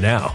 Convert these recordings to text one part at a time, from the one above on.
now.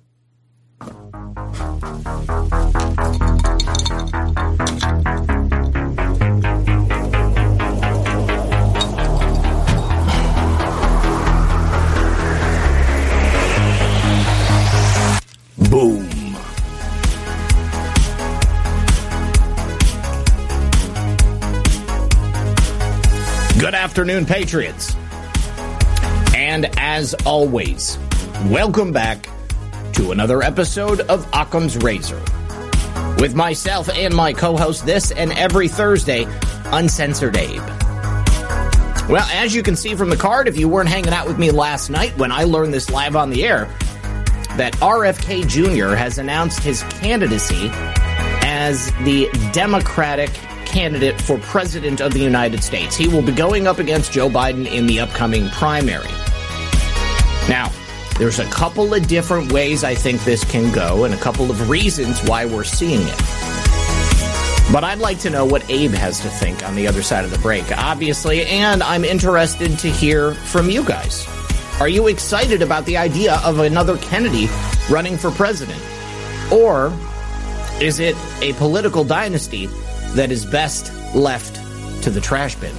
Afternoon, Patriots. And as always, welcome back to another episode of Occam's Razor. With myself and my co host this and every Thursday, Uncensored Abe. Well, as you can see from the card, if you weren't hanging out with me last night when I learned this live on the air, that RFK Jr. has announced his candidacy as the Democratic candidate for President of the United States. He will be going up against Joe Biden in the upcoming primary. Now, there's a couple of different ways I think this can go and a couple of reasons why we're seeing it. But I'd like to know what Abe has to think on the other side of the break, obviously, and I'm interested to hear from you guys. Are you excited about the idea of another Kennedy running for president? Or is it a political dynasty that is best left to the trash bin?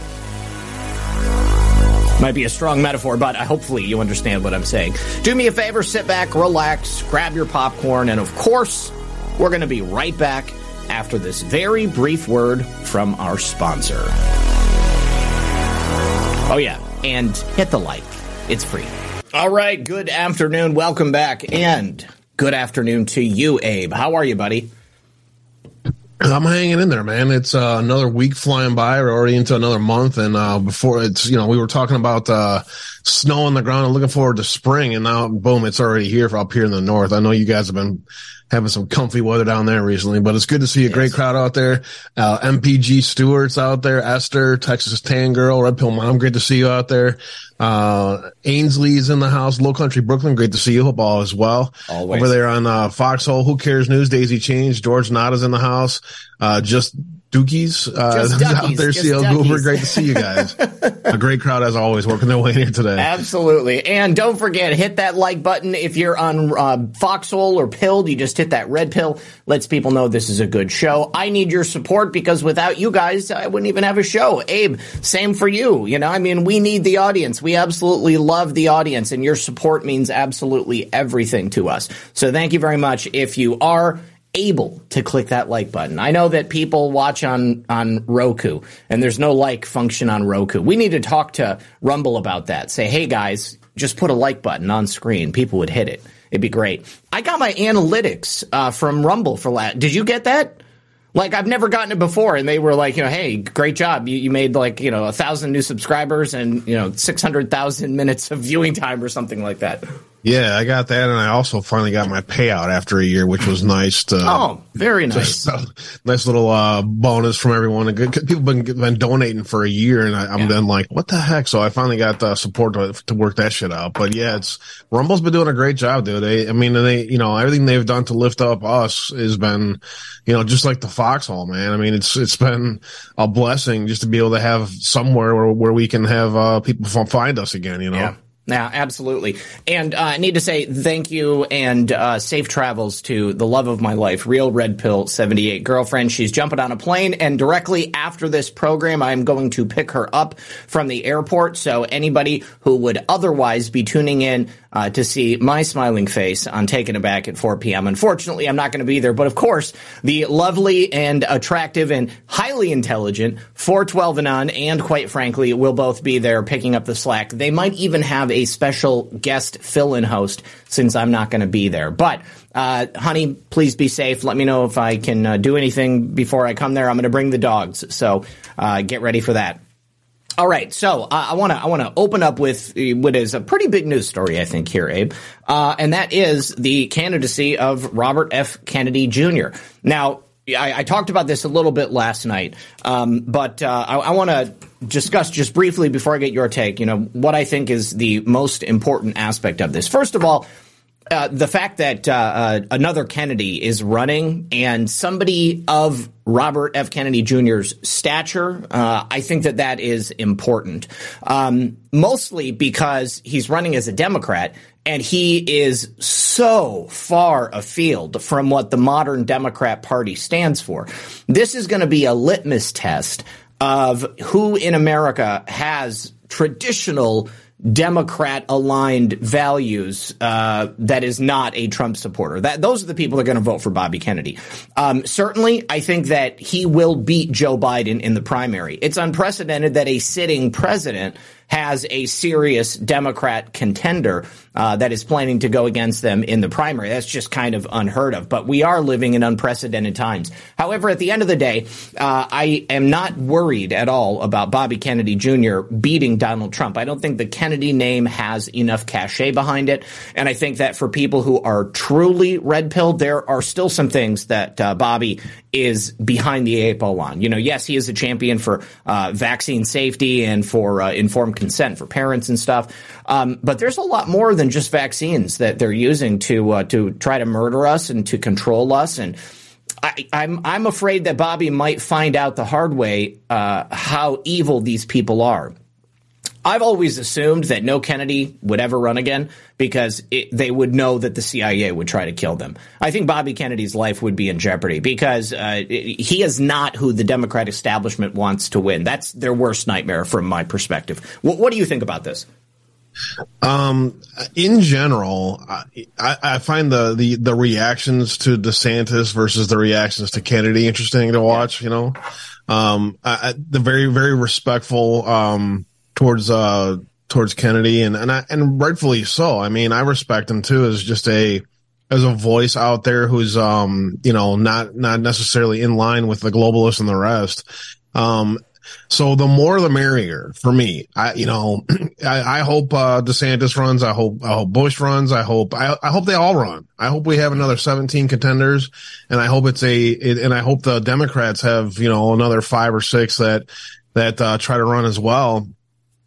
Might be a strong metaphor, but hopefully you understand what I'm saying. Do me a favor, sit back, relax, grab your popcorn, and of course, we're going to be right back after this very brief word from our sponsor. Oh, yeah, and hit the like. It's free. All right, good afternoon. Welcome back. And good afternoon to you, Abe. How are you, buddy? I'm hanging in there, man. It's uh, another week flying by. We're already into another month, and uh, before it's you know we were talking about uh, snow on the ground and looking forward to spring, and now boom, it's already here for up here in the north. I know you guys have been having some comfy weather down there recently, but it's good to see a yes. great crowd out there. Uh, MPG Stewart's out there, Esther, Texas Tan Girl, Red Pill Mom, great to see you out there. Uh, Ainsley's in the house, Low Country Brooklyn, great to see you. Hope all as well. Always. Over there on uh, Foxhole, Who Cares News, Daisy Change, George Nada's in the house. Uh, just Dookies uh, out there, CL Goober. Great to see you guys. a great crowd as always, working their way here today. Absolutely, and don't forget hit that like button if you're on uh, Foxhole or Pilled. You just hit that red pill. Lets people know this is a good show. I need your support because without you guys, I wouldn't even have a show. Abe, same for you. You know, I mean, we need the audience. We absolutely love the audience, and your support means absolutely everything to us. So thank you very much. If you are able to click that like button. I know that people watch on on Roku and there's no like function on Roku. We need to talk to Rumble about that. Say, "Hey guys, just put a like button on screen." People would hit it. It'd be great. I got my analytics uh, from Rumble for that. Did you get that? Like I've never gotten it before, and they were like, you know, hey, great job. You, you made like you know a thousand new subscribers and you know six hundred thousand minutes of viewing time or something like that. Yeah, I got that, and I also finally got my payout after a year, which was nice. To, oh, very nice. nice little uh, bonus from everyone. People been been donating for a year, and I, am yeah. then like, what the heck? So I finally got the support to, to work that shit out. But yeah, it's Rumble's been doing a great job, dude. They, I mean, they, you know, everything they've done to lift up us has been, you know, just like the Foxhole, man. I mean, it's it's been a blessing just to be able to have somewhere where, where we can have uh, people find us again. You know. Yeah. Yeah, absolutely. And uh, I need to say thank you and uh, safe travels to the love of my life, Real Red Pill 78 girlfriend. She's jumping on a plane, and directly after this program, I'm going to pick her up from the airport. So anybody who would otherwise be tuning in uh, to see my smiling face on Taking It Back at 4 p.m. Unfortunately, I'm not going to be there, but of course, the lovely and attractive and highly intelligent 412 and on, and quite frankly, will both be there picking up the slack. They might even have a special guest fill-in host since I'm not going to be there. But uh, honey, please be safe. Let me know if I can uh, do anything before I come there. I'm going to bring the dogs, so uh, get ready for that. All right, so I want to I want to open up with what is a pretty big news story, I think, here, Abe, uh, and that is the candidacy of Robert F. Kennedy Jr. Now, I, I talked about this a little bit last night, um, but uh, I, I want to discuss just briefly before I get your take. You know what I think is the most important aspect of this. First of all, uh, the fact that uh, uh, another Kennedy is running and somebody of Robert F. Kennedy Jr.'s stature, uh, I think that that is important. Um, mostly because he's running as a Democrat and he is so far afield from what the modern Democrat Party stands for. This is going to be a litmus test of who in America has traditional Democrat aligned values uh, that is not a Trump supporter. That those are the people that are going to vote for Bobby Kennedy. Um, certainly, I think that he will beat Joe Biden in the primary. It's unprecedented that a sitting president has a serious Democrat contender uh, that is planning to go against them in the primary. That's just kind of unheard of. But we are living in unprecedented times. However, at the end of the day, uh, I am not worried at all about Bobby Kennedy Jr. beating Donald Trump. I don't think the Kennedy name has enough cachet behind it. And I think that for people who are truly red pilled, there are still some things that uh, Bobby is behind the eight ball on. You know, yes, he is a champion for uh, vaccine safety and for uh, informed consent for parents and stuff. Um, but there's a lot more than just vaccines that they're using to uh, to try to murder us and to control us. And I, I'm, I'm afraid that Bobby might find out the hard way uh, how evil these people are. I've always assumed that no Kennedy would ever run again because it, they would know that the CIA would try to kill them. I think Bobby Kennedy's life would be in jeopardy because uh, he is not who the Democrat establishment wants to win. That's their worst nightmare from my perspective. What, what do you think about this? Um, in general, I, I find the, the, the reactions to DeSantis versus the reactions to Kennedy interesting to watch, you know, um, I, the very, very respectful, um, towards uh towards Kennedy and and I, and rightfully so. I mean, I respect him too as just a as a voice out there who's um you know not not necessarily in line with the globalists and the rest. Um so the more the merrier for me. I you know I, I hope uh DeSantis runs. I hope I hope Bush runs. I hope I, I hope they all run. I hope we have another 17 contenders and I hope it's a it, and I hope the Democrats have, you know, another 5 or 6 that that uh, try to run as well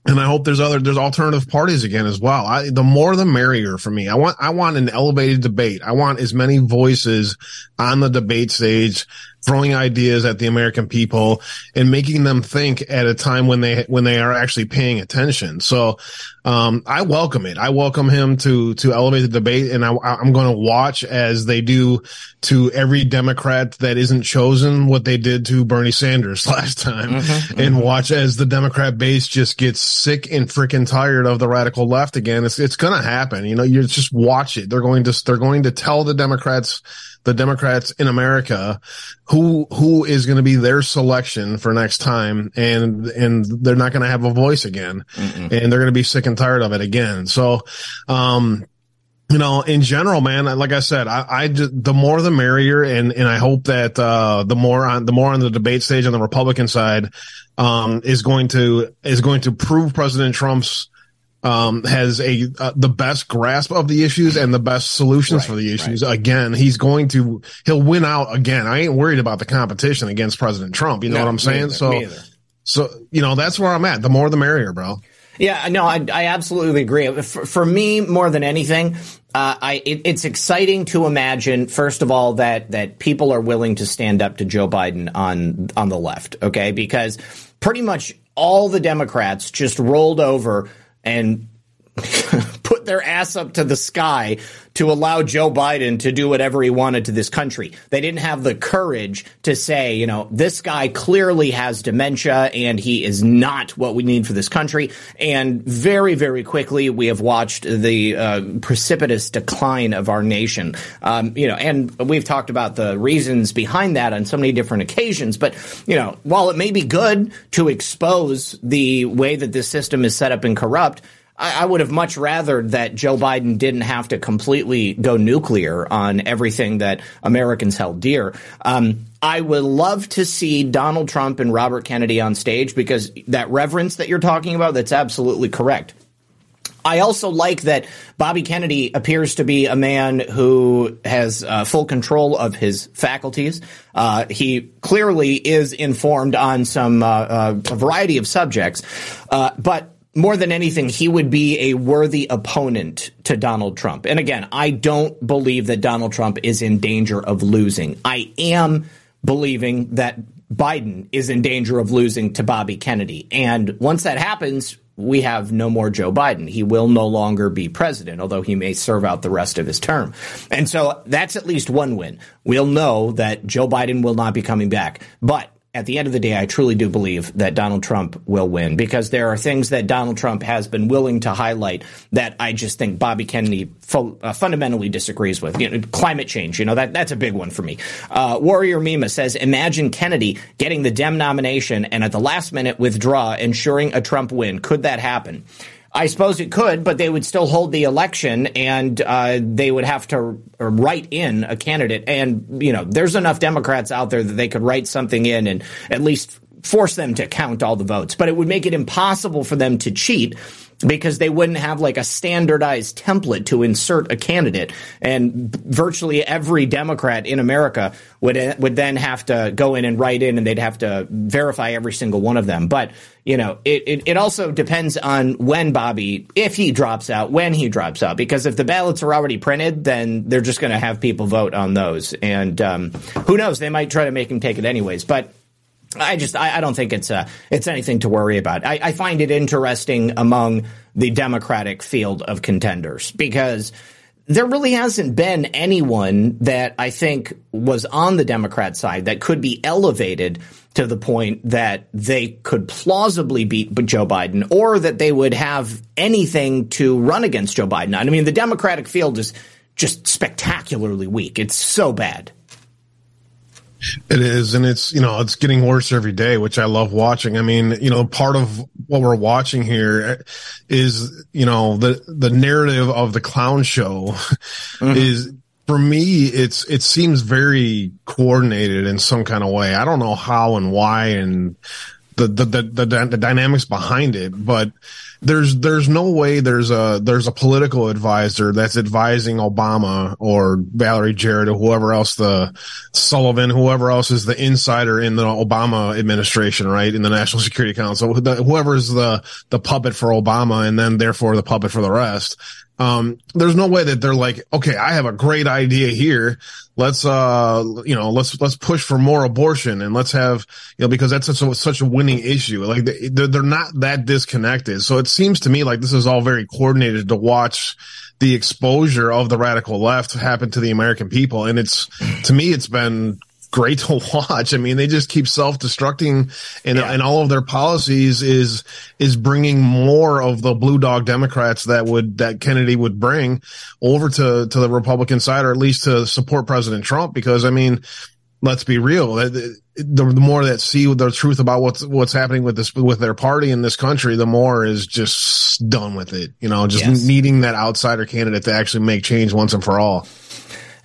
and I hope there's other there's alternative parties again as well. I, the more the merrier for me. I want I want an elevated debate. I want as many voices on the debate stage throwing ideas at the American people and making them think at a time when they when they are actually paying attention. So um, I welcome it. I welcome him to to elevate the debate, and I, am going to watch as they do to every Democrat that isn't chosen what they did to Bernie Sanders last time, mm-hmm, and mm-hmm. watch as the Democrat base just gets sick and freaking tired of the radical left again. It's it's going to happen. You know, you just watch it. They're going to they're going to tell the Democrats the Democrats in America who who is going to be their selection for next time and and they're not going to have a voice again Mm-mm. and they're going to be sick and tired of it again. So um you know, in general, man, like I said, I, I just, the more the merrier. And, and I hope that, uh, the more on, the more on the debate stage on the Republican side, um, is going to, is going to prove President Trump's, um, has a uh, the best grasp of the issues and the best solutions right, for the issues. Right. Again, he's going to he'll win out again. I ain't worried about the competition against President Trump. You know no, what I'm saying? so, so you know that's where I'm at. The more the merrier, bro. Yeah, no, I, I absolutely agree. For, for, me, more than anything, uh, I it, it's exciting to imagine, first of all, that that people are willing to stand up to Joe Biden on on the left. Okay, because pretty much all the Democrats just rolled over and their ass up to the sky to allow Joe Biden to do whatever he wanted to this country. They didn't have the courage to say, you know, this guy clearly has dementia and he is not what we need for this country. And very, very quickly, we have watched the uh, precipitous decline of our nation. Um, you know, and we've talked about the reasons behind that on so many different occasions. But, you know, while it may be good to expose the way that this system is set up and corrupt, I, I would have much rather that Joe Biden didn't have to completely go nuclear on everything that Americans held dear. Um, I would love to see Donald Trump and Robert Kennedy on stage because that reverence that you're talking about, that's absolutely correct. I also like that Bobby Kennedy appears to be a man who has uh, full control of his faculties. Uh, he clearly is informed on some uh, uh a variety of subjects, uh, but more than anything, he would be a worthy opponent to Donald Trump. And again, I don't believe that Donald Trump is in danger of losing. I am believing that Biden is in danger of losing to Bobby Kennedy. And once that happens, we have no more Joe Biden. He will no longer be president, although he may serve out the rest of his term. And so that's at least one win. We'll know that Joe Biden will not be coming back. But at the end of the day, I truly do believe that Donald Trump will win because there are things that Donald Trump has been willing to highlight that I just think Bobby Kennedy fu- uh, fundamentally disagrees with. You know, climate change, you know, that, that's a big one for me. Uh, Warrior Mima says, imagine Kennedy getting the Dem nomination and at the last minute withdraw, ensuring a Trump win. Could that happen? I suppose it could, but they would still hold the election, and uh, they would have to write in a candidate. And you know, there's enough Democrats out there that they could write something in and at least force them to count all the votes. But it would make it impossible for them to cheat because they wouldn't have like a standardized template to insert a candidate. And virtually every democrat in america would would then have to go in and write in and they'd have to verify every single one of them. But you know it, it, it also depends on when bobby if he drops out when he drops out. Because if the ballots are already printed then they're just going to have people vote on those. And um, who knows? They might try to make him take it anyways. But I just I, I, don't think it's uh, it's anything to worry about. I, I, find it interesting among the Democratic field of contenders because there really hasn't been anyone that I think was on the Democrat side that could be elevated to the point that they could plausibly beat Joe Biden or that they would have anything to run against Joe Biden. I mean, the Democratic field is just spectacularly weak. It's so bad. It is, and it's you know it's getting worse every day, which I love watching. I mean, you know, part of what we're watching here is you know the the narrative of the clown show mm-hmm. is for me it's it seems very coordinated in some kind of way. I don't know how and why and the the the, the, the dynamics behind it, but there's there's no way there's a there's a political advisor that's advising Obama or Valerie Jarrett or whoever else the Sullivan whoever else is the insider in the Obama administration right? In the National Security Council whoever's the the puppet for Obama and then therefore the puppet for the rest um, there's no way that they're like, okay, I have a great idea here. Let's, uh, you know, let's, let's push for more abortion and let's have, you know, because that's such a, such a winning issue. Like they're, they're not that disconnected. So it seems to me like this is all very coordinated to watch the exposure of the radical left happen to the American people. And it's, to me, it's been great to watch. I mean, they just keep self-destructing and, yeah. and all of their policies is, is bringing more of the blue dog Democrats that would, that Kennedy would bring over to, to the Republican side or at least to support President Trump. Because I mean, let's be real. The, the more that see the truth about what's, what's happening with this, with their party in this country, the more is just done with it. You know, just yes. needing that outsider candidate to actually make change once and for all.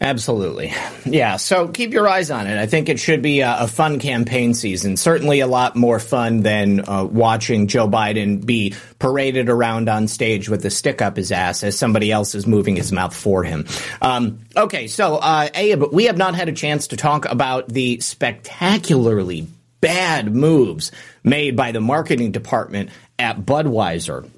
Absolutely. Yeah. So keep your eyes on it. I think it should be a, a fun campaign season. Certainly a lot more fun than uh, watching Joe Biden be paraded around on stage with a stick up his ass as somebody else is moving his mouth for him. Um, okay. So, uh, Abe, we have not had a chance to talk about the spectacularly bad moves made by the marketing department at Budweiser.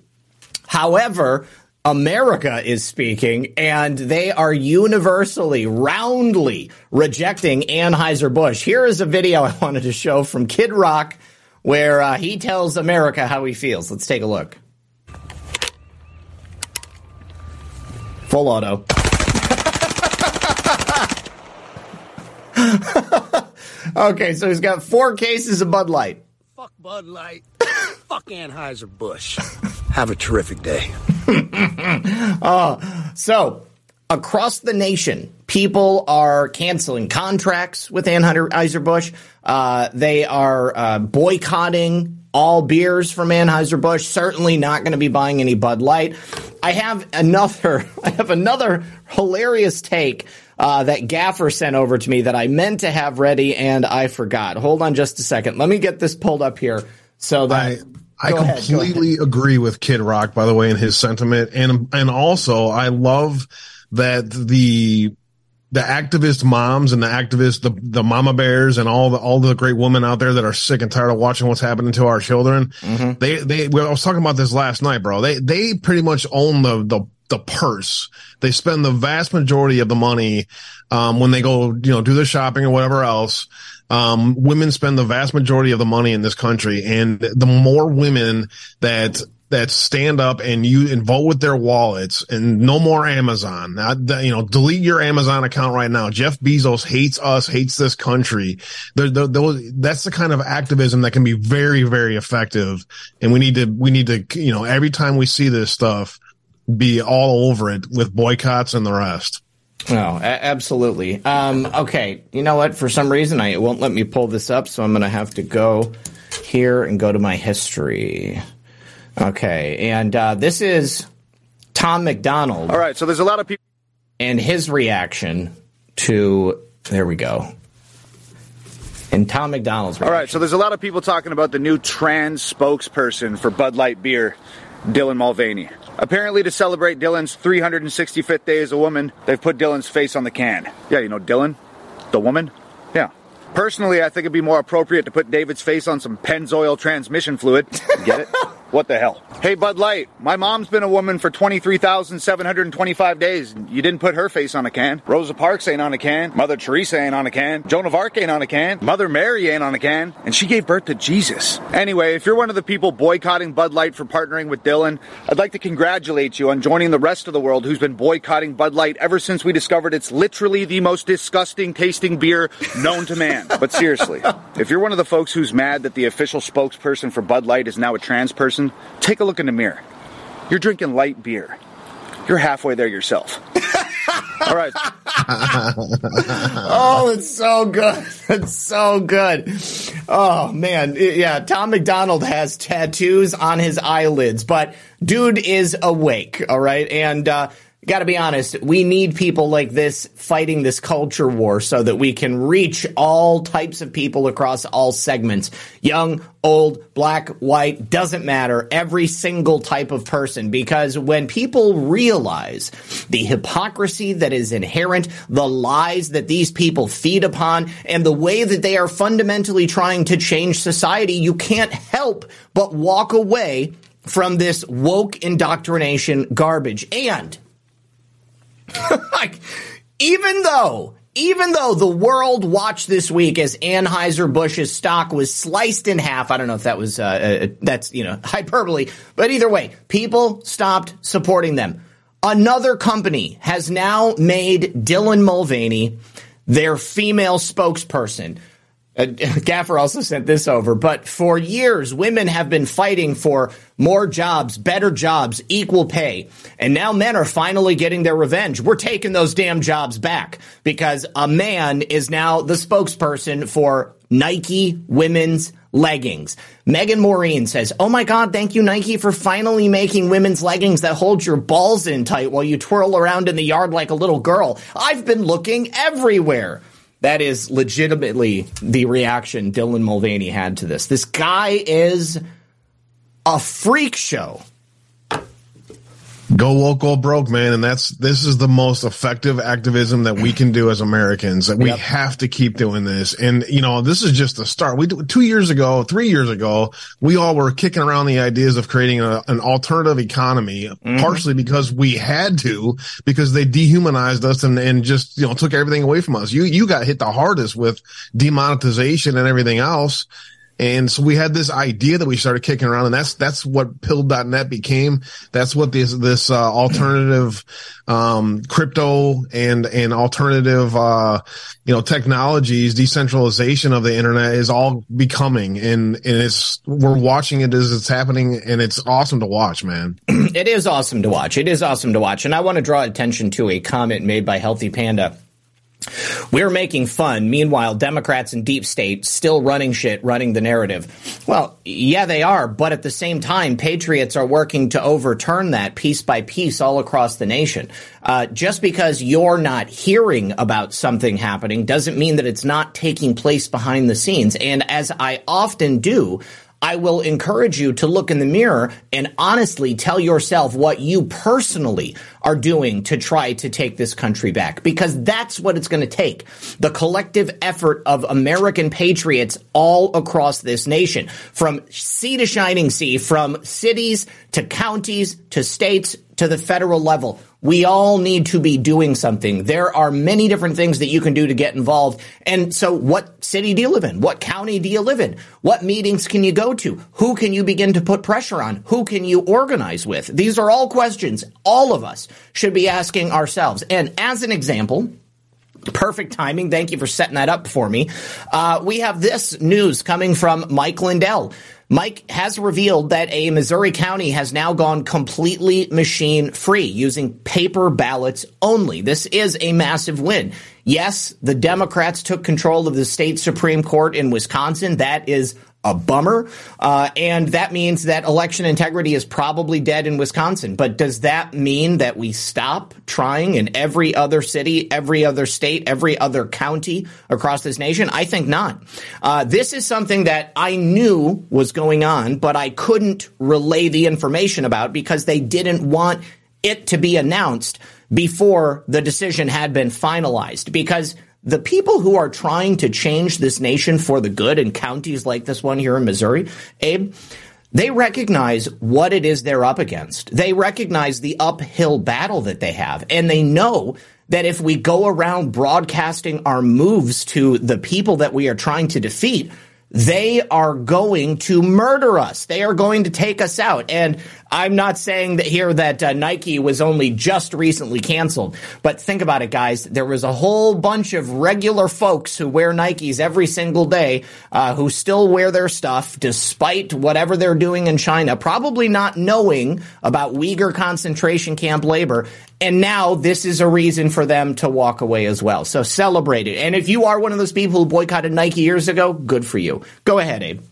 However, America is speaking, and they are universally, roundly rejecting Anheuser-Busch. Here is a video I wanted to show from Kid Rock where uh, he tells America how he feels. Let's take a look. Full auto. okay, so he's got four cases of Bud Light. Fuck Bud Light. Fuck Anheuser-Busch. Have a terrific day. uh, so, across the nation, people are canceling contracts with Anheuser-Busch. Uh, they are uh, boycotting all beers from Anheuser-Busch. Certainly not going to be buying any Bud Light. I have another, I have another hilarious take uh, that Gaffer sent over to me that I meant to have ready and I forgot. Hold on just a second. Let me get this pulled up here so that. I- I completely ahead, agree with Kid Rock, by the way, in his sentiment, and and also I love that the the activist moms and the activist the the mama bears, and all the all the great women out there that are sick and tired of watching what's happening to our children. Mm-hmm. They they well, I was talking about this last night, bro. They they pretty much own the the the purse. They spend the vast majority of the money um, when they go, you know, do their shopping or whatever else. Um, women spend the vast majority of the money in this country, and the more women that that stand up and you and vote with their wallets and no more Amazon. you know, delete your Amazon account right now. Jeff Bezos hates us, hates this country. They're, they're, those, that's the kind of activism that can be very, very effective. And we need to, we need to, you know, every time we see this stuff, be all over it with boycotts and the rest. Oh, a- absolutely. Um, okay. You know what? For some reason, I, it won't let me pull this up, so I'm going to have to go here and go to my history. Okay. And uh, this is Tom MacDonald. All right. So there's a lot of people. And his reaction to. There we go. And Tom MacDonald's reaction. All right. So there's a lot of people talking about the new trans spokesperson for Bud Light beer, Dylan Mulvaney. Apparently, to celebrate Dylan's 365th day as a woman, they've put Dylan's face on the can. Yeah, you know Dylan? The woman? Yeah. Personally, I think it'd be more appropriate to put David's face on some Pennzoil transmission fluid. Get it? What the hell? Hey, Bud Light, my mom's been a woman for 23,725 days. You didn't put her face on a can. Rosa Parks ain't on a can. Mother Teresa ain't on a can. Joan of Arc ain't on a can. Mother Mary ain't on a can. And she gave birth to Jesus. Anyway, if you're one of the people boycotting Bud Light for partnering with Dylan, I'd like to congratulate you on joining the rest of the world who's been boycotting Bud Light ever since we discovered it's literally the most disgusting tasting beer known to man. But seriously, if you're one of the folks who's mad that the official spokesperson for Bud Light is now a trans person, take a look in the mirror. You're drinking light beer. You're halfway there yourself. All right. oh, it's so good. It's so good. Oh, man. Yeah, Tom MacDonald has tattoos on his eyelids, but dude is awake. All right. And, uh, got to be honest, we need people like this fighting this culture war so that we can reach all types of people across all segments. Young, old, black, white, doesn't matter. Every single type of person. Because when people realize the hypocrisy that is inherent, the lies that these people feed upon, and the way that they are fundamentally trying to change society, you can't help but walk away from this woke indoctrination garbage. And like, even though, even though the world watched this week as Anheuser-Busch's stock was sliced in half, I don't know if that was, uh, uh, that's, you know, hyperbole, but either way, people stopped supporting them. Another company has now made Dylan Mulvaney their female spokesperson. Uh, Gaffer also sent this over, but for years, women have been fighting for more jobs, better jobs, equal pay. And now men are finally getting their revenge. We're taking those damn jobs back because a man is now the spokesperson for Nike women's leggings. Megan Maureen says, Oh my God, thank you, Nike, for finally making women's leggings that hold your balls in tight while you twirl around in the yard like a little girl. I've been looking everywhere. That is legitimately the reaction Dylan Mulvaney had to this. This guy is a freak show. Go woke, go broke, man. And that's, this is the most effective activism that we can do as Americans. That we yep. have to keep doing this. And, you know, this is just the start. We, two years ago, three years ago, we all were kicking around the ideas of creating a, an alternative economy, mm-hmm. partially because we had to, because they dehumanized us and, and just, you know, took everything away from us. You, you got hit the hardest with demonetization and everything else. And so we had this idea that we started kicking around and that's, that's what Pilled.net became. That's what this, this, uh, alternative, um, crypto and, and alternative, uh, you know, technologies, decentralization of the internet is all becoming. And, and it's, we're watching it as it's happening and it's awesome to watch, man. it is awesome to watch. It is awesome to watch. And I want to draw attention to a comment made by Healthy Panda we're making fun. Meanwhile, Democrats and deep state still running shit, running the narrative. Well, yeah, they are. But at the same time, patriots are working to overturn that piece by piece all across the nation. Uh, just because you're not hearing about something happening doesn't mean that it's not taking place behind the scenes. And as I often do, I will encourage you to look in the mirror and honestly tell yourself what you personally are doing to try to take this country back because that's what it's going to take. The collective effort of American patriots all across this nation from sea to shining sea, from cities to counties to states to the federal level. We all need to be doing something. There are many different things that you can do to get involved. And so what city do you live in? What county do you live in? What meetings can you go to? Who can you begin to put pressure on? Who can you organize with? These are all questions all of us should be asking ourselves. And as an example, Perfect timing. Thank you for setting that up for me. Uh, we have this news coming from Mike Lindell. Mike has revealed that a Missouri county has now gone completely machine free using paper ballots only. This is a massive win. Yes, the Democrats took control of the state Supreme Court in Wisconsin. That is a bummer. Uh, and that means that election integrity is probably dead in Wisconsin. But does that mean that we stop trying in every other city, every other state, every other county across this nation? I think not. Uh, this is something that I knew was going on, but I couldn't relay the information about because they didn't want it to be announced before the decision had been finalized because the people who are trying to change this nation for the good in counties like this one here in Missouri, Abe, they recognize what it is they're up against. They recognize the uphill battle that they have, and they know that if we go around broadcasting our moves to the people that we are trying to defeat, they are going to murder us. They are going to take us out. And I'm not saying that here that uh, Nike was only just recently canceled, but think about it, guys. There was a whole bunch of regular folks who wear Nikes every single day, uh, who still wear their stuff despite whatever they're doing in China, probably not knowing about Uyghur concentration camp labor. And now this is a reason for them to walk away as well. So celebrate it. And if you are one of those people who boycotted Nike years ago, good for you. Go ahead, Abe.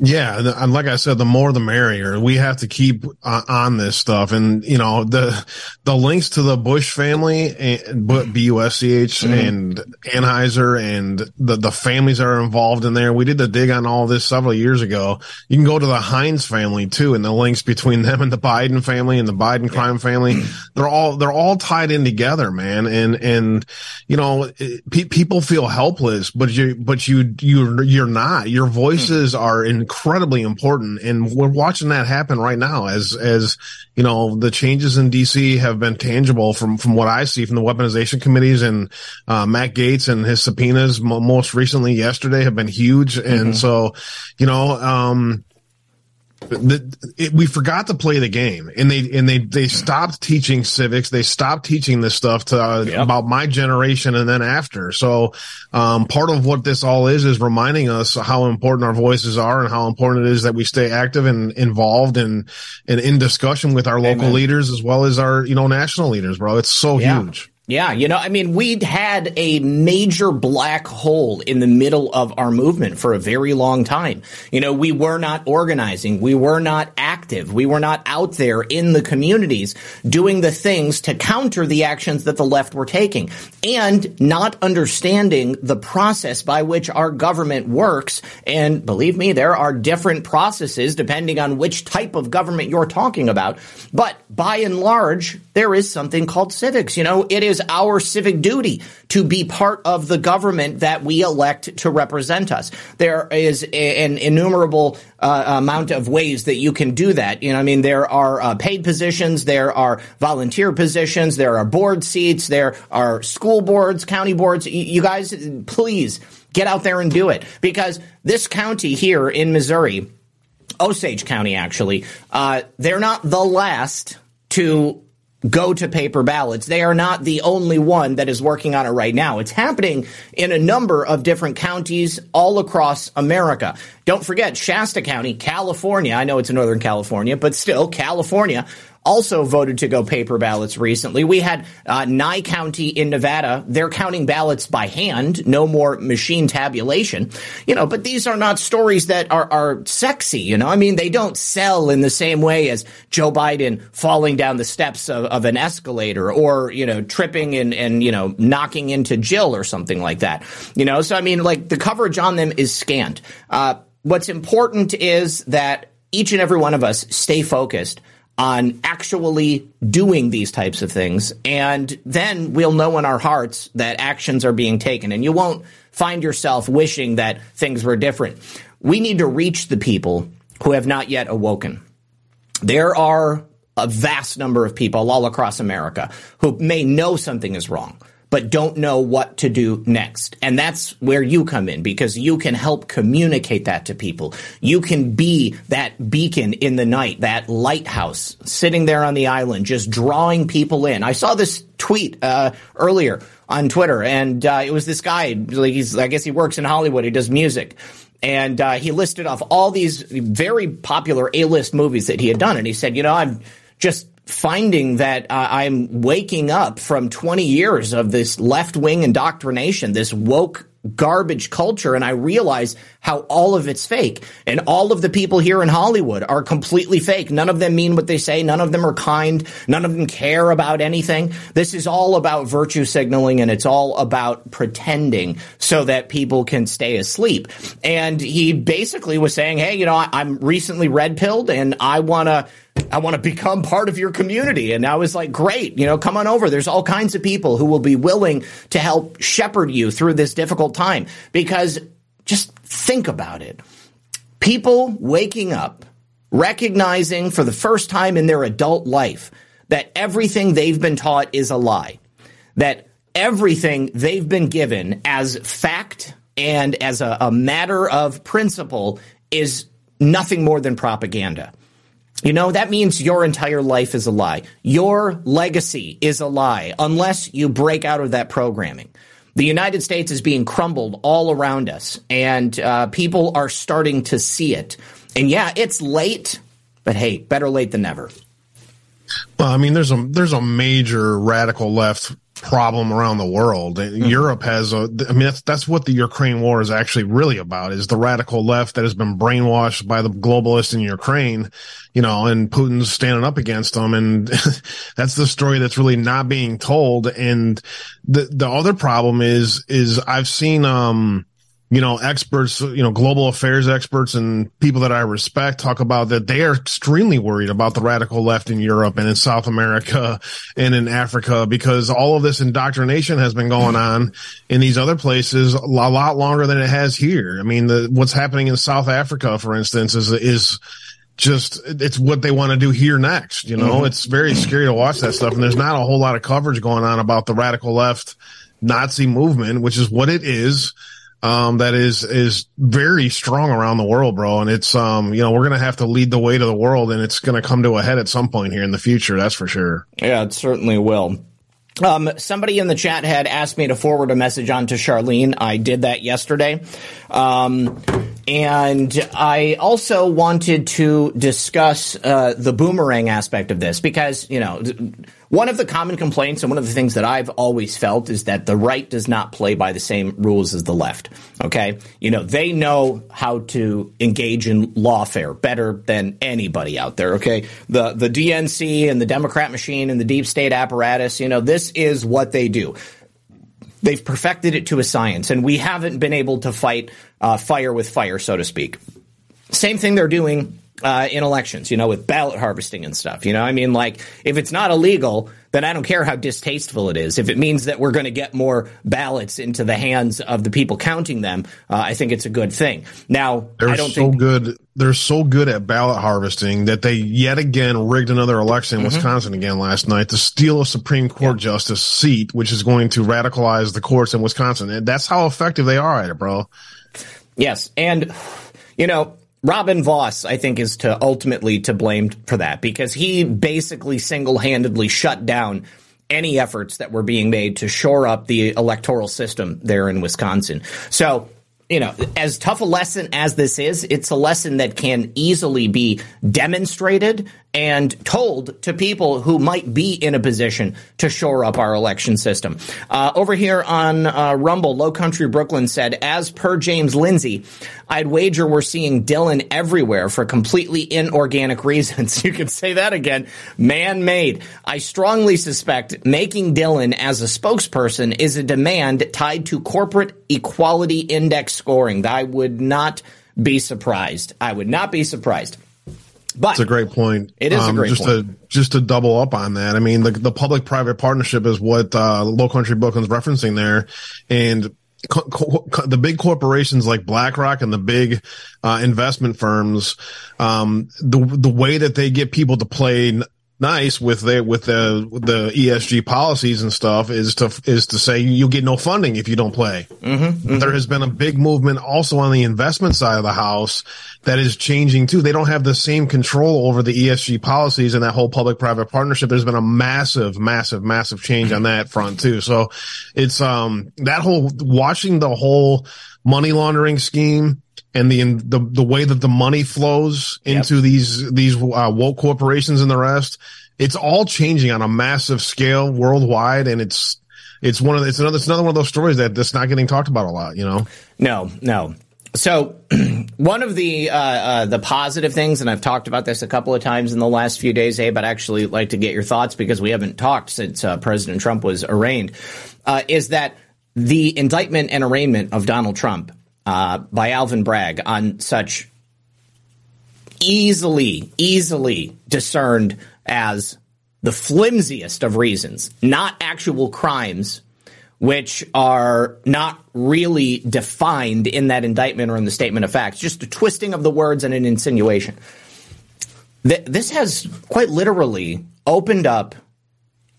Yeah, and like I said, the more the merrier. We have to keep uh, on this stuff, and you know the the links to the Bush family, and B U S C H mm-hmm. and Anheuser, and the the families that are involved in there. We did the dig on all this several years ago. You can go to the Heinz family too, and the links between them and the Biden family and the Biden crime family. They're all they're all tied in together, man. And and you know pe- people feel helpless, but you but you you you're not. Your voices mm-hmm. are in incredibly important. And we're watching that happen right now as, as, you know, the changes in DC have been tangible from, from what I see from the weaponization committees and, uh, Matt Gaetz and his subpoenas most recently yesterday have been huge. And mm-hmm. so, you know, um, the, it, we forgot to play the game and they and they they stopped teaching civics they stopped teaching this stuff to uh, yep. about my generation and then after so um, part of what this all is is reminding us how important our voices are and how important it is that we stay active and involved and and in discussion with our local Amen. leaders as well as our you know national leaders bro it's so yeah. huge yeah, you know, I mean, we'd had a major black hole in the middle of our movement for a very long time. You know, we were not organizing. We were not active. We were not out there in the communities doing the things to counter the actions that the left were taking and not understanding the process by which our government works. And believe me, there are different processes depending on which type of government you're talking about. But by and large, there is something called civics. You know, it is is our civic duty to be part of the government that we elect to represent us. There is an innumerable uh, amount of ways that you can do that. You know, I mean, there are uh, paid positions, there are volunteer positions, there are board seats, there are school boards, county boards. You guys, please Get out there and do it because this county here in Missouri, Osage County, actually, uh, they're not the last to go to paper ballots. They are not the only one that is working on it right now. It's happening in a number of different counties all across America. Don't forget Shasta County, California. I know it's in Northern California, but still California also voted to go paper ballots recently. We had uh, Nye County in Nevada. They're counting ballots by hand, no more machine tabulation. You know, but these are not stories that are, are sexy. You know, I mean, they don't sell in the same way as Joe Biden falling down the steps of, of an escalator or, you know, tripping and, and, you know, knocking into Jill or something like that. You know, so I mean, like the coverage on them is scant. Uh, what's important is that each and every one of us stay focused on actually doing these types of things. And then we'll know in our hearts that actions are being taken and you won't find yourself wishing that things were different. We need to reach the people who have not yet awoken. There are a vast number of people all across America who may know something is wrong but don't know what to do next. And that's where you come in because you can help communicate that to people. You can be that beacon in the night, that lighthouse sitting there on the island, just drawing people in. I saw this tweet uh, earlier on Twitter, and uh, it was this guy. He's, I guess he works in Hollywood. He does music. And uh, he listed off all these very popular A-list movies that he had done, and he said, "You know, I'm just finding that uh, I'm waking up from 20 years of this left wing indoctrination, this woke garbage culture and I realize how all of it's fake. And all of the people here in Hollywood are completely fake. None of them mean what they say. None of them are kind. None of them care about anything. This is all about virtue signaling and it's all about pretending so that people can stay asleep. And he basically was saying, Hey, you know, I'm recently red pilled and I want to I want to become part of your community. And I was like, great, you know, come on over. There's all kinds of people who will be willing to help shepherd you through this difficult time because just think about it. People waking up, recognizing for the first time in their adult life that everything they've been taught is a lie, that everything they've been given as fact and as a, a matter of principle is nothing more than propaganda. You know, that means your entire life is a lie. Your legacy is a lie unless you break out of that programming. The United States is being crumbled all around us, and uh, people are starting to see it. And yeah, it's late, but hey, better late than never. Well, I mean, there's a there's a major radical left problem around the world. Mm-hmm. Europe has a, I mean, that's, that's what the Ukraine war is actually really about is the radical left that has been brainwashed by the globalists in Ukraine, you know, and Putin's standing up against them. And that's the story that's really not being told. And the, the other problem is, is I've seen, um, you know, experts, you know, global affairs experts and people that I respect talk about that they are extremely worried about the radical left in Europe and in South America and in Africa because all of this indoctrination has been going on in these other places a lot longer than it has here. I mean, the, what's happening in South Africa, for instance, is, is, just it's what they want to do here next. You know, mm-hmm. it's very scary to watch that stuff. And there's not a whole lot of coverage going on about the radical left Nazi movement, which is what it is um, that is is very strong around the world, bro. And it's um, you know, we're gonna have to lead the way to the world, and it's gonna come to a head at some point here in the future. That's for sure. Yeah, it certainly will. Um, somebody in the chat had asked me to forward a message on to Charlene. I did that yesterday. Um, and I also wanted to discuss uh, the boomerang aspect of this because, you know, one of the common complaints and one of the things that I've always felt is that the right does not play by the same rules as the left. Okay. You know, they know how to engage in lawfare better than anybody out there. Okay. The, the DNC and the Democrat machine and the deep state apparatus, you know, this is what they do. They've perfected it to a science, and we haven't been able to fight uh, fire with fire, so to speak. Same thing they're doing uh, in elections, you know, with ballot harvesting and stuff. You know, I mean, like, if it's not illegal, then I don't care how distasteful it is. If it means that we're going to get more ballots into the hands of the people counting them, uh, I think it's a good thing. Now, they're I don't so think good. They're so good at ballot harvesting that they yet again rigged another election in Mm-hmm. Wisconsin again last night to steal a Supreme Court justice seat, which is going to radicalize the courts in Wisconsin. And that's how effective they are at it, bro. Yes, and you know, Robin Vos, I think, is to ultimately to blame for that because he basically single-handedly shut down any efforts that were being made to shore up the electoral system there in Wisconsin. So, you know, as tough a lesson as this is, it's a lesson that can easily be demonstrated and told to people who might be in a position to shore up our election system. Uh, over here on uh, Rumble, Low Country Brooklyn said, as per James Lindsay, I'd wager we're seeing Dylan everywhere for completely inorganic reasons. You could say that again. Man made. I strongly suspect making Dylan as a spokesperson is a demand tied to corporate equality index scoring. I would not be surprised. I would not be surprised. But It's a great point. It is a great just point. to just to double up on that. I mean, the the public private partnership is what uh, Low Country Brooklyn's referencing there, and co- co- co- the big corporations like BlackRock and the big uh, investment firms, um, the the way that they get people to play. Nice with the with the with the ESG policies and stuff is to is to say you'll get no funding if you don't play. Mm-hmm, There has been a big movement also on the investment side of the house that is changing too. They don't have the same control over the ESG policies and that whole public private partnership. There's been a massive, massive, massive change on that front too. So it's, um, that whole watching the whole money laundering scheme and the, the, the way that the money flows into these, these, uh, woke corporations and the rest. It's all changing on a massive scale worldwide. And it's, it's one of the, it's another, it's another one of those stories that that's not getting talked about a lot, you know? No, no. So one of the uh, uh, the positive things, and I've talked about this a couple of times in the last few days, Abe, I'd actually like to get your thoughts because we haven't talked since uh, President Trump was arraigned, uh, is that the indictment and arraignment of Donald Trump uh, by Alvin Bragg on such easily, easily discerned as the flimsiest of reasons, not actual crimes, which are not really defined in that indictment or in the statement of facts, just a twisting of the words and an insinuation. Th- this has quite literally opened up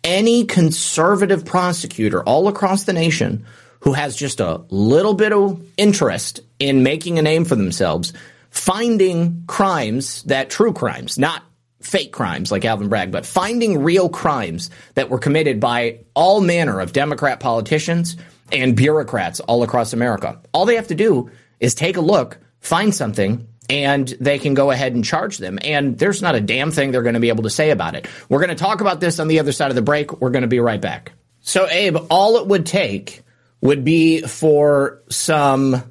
any conservative prosecutor all across the nation who has just a little bit of interest in making a name for themselves, finding crimes that true crimes, not fake crimes like Alvin Bragg, but finding real crimes that were committed by all manner of Democrat politicians and bureaucrats all across America. All they have to do is take a look, find something, and they can go ahead and charge them. And there's not a damn thing they're going to be able to say about it. We're going to talk about this on the other side of the break. We're going to be right back. So, Abe, all it would take would be for some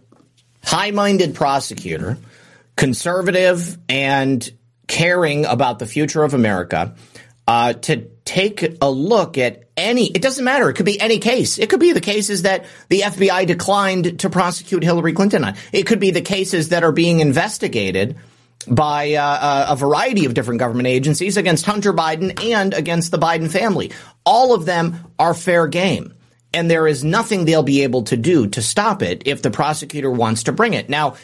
high minded prosecutor, conservative and caring about the future of America, uh, to take a look at any, it doesn't matter. It could be any case. It could be the cases that the FBI declined to prosecute Hillary Clinton on. It could be the cases that are being investigated by uh, a variety of different government agencies against Hunter Biden and against the Biden family. All of them are fair game. And there is nothing they'll be able to do to stop it if the prosecutor wants to bring it. Now,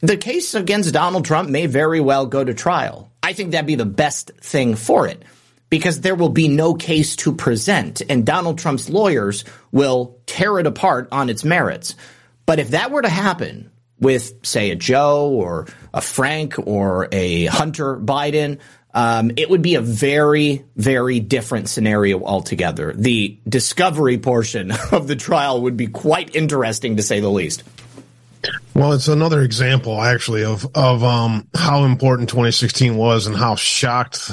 the case against Donald Trump may very well go to trial. I think that'd be the best thing for it because there will be no case to present and Donald Trump's lawyers will tear it apart on its merits. But if that were to happen with, say, a Joe or a Frank or a Hunter Biden, um, it would be a very, very different scenario altogether. The discovery portion of the trial would be quite interesting to say the least. Well, it's another example actually of of um, how important 2016 was and how shocked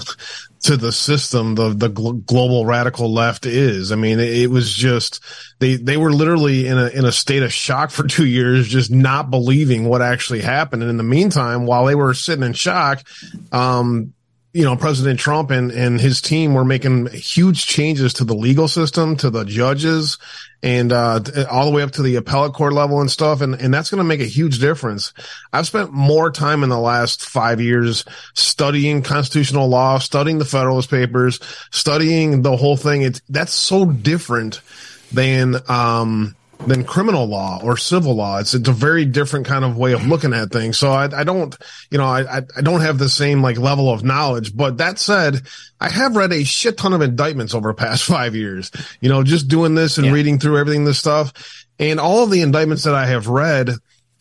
to the system the the gl- global radical left is. I mean, it, it was just they they were literally in a in a state of shock for 2 years just not believing what actually happened. And in the meantime, while they were sitting in shock, um you know, President Trump and, and his team were making huge changes to the legal system, to the judges, and uh, all the way up to the appellate court level and stuff. And, and that's going to make a huge difference. I've spent more time in the last five years studying constitutional law, studying the Federalist Papers, studying the whole thing. It's that's so different than um, than criminal law or civil law. It's, it's a very different kind of way of looking at things. So I, I don't, you know, I, I don't have the same like level of knowledge. But that said, I have read a shit ton of indictments over the past five years, you know, just doing this and yeah. reading through everything, this stuff. And all of the indictments that I have read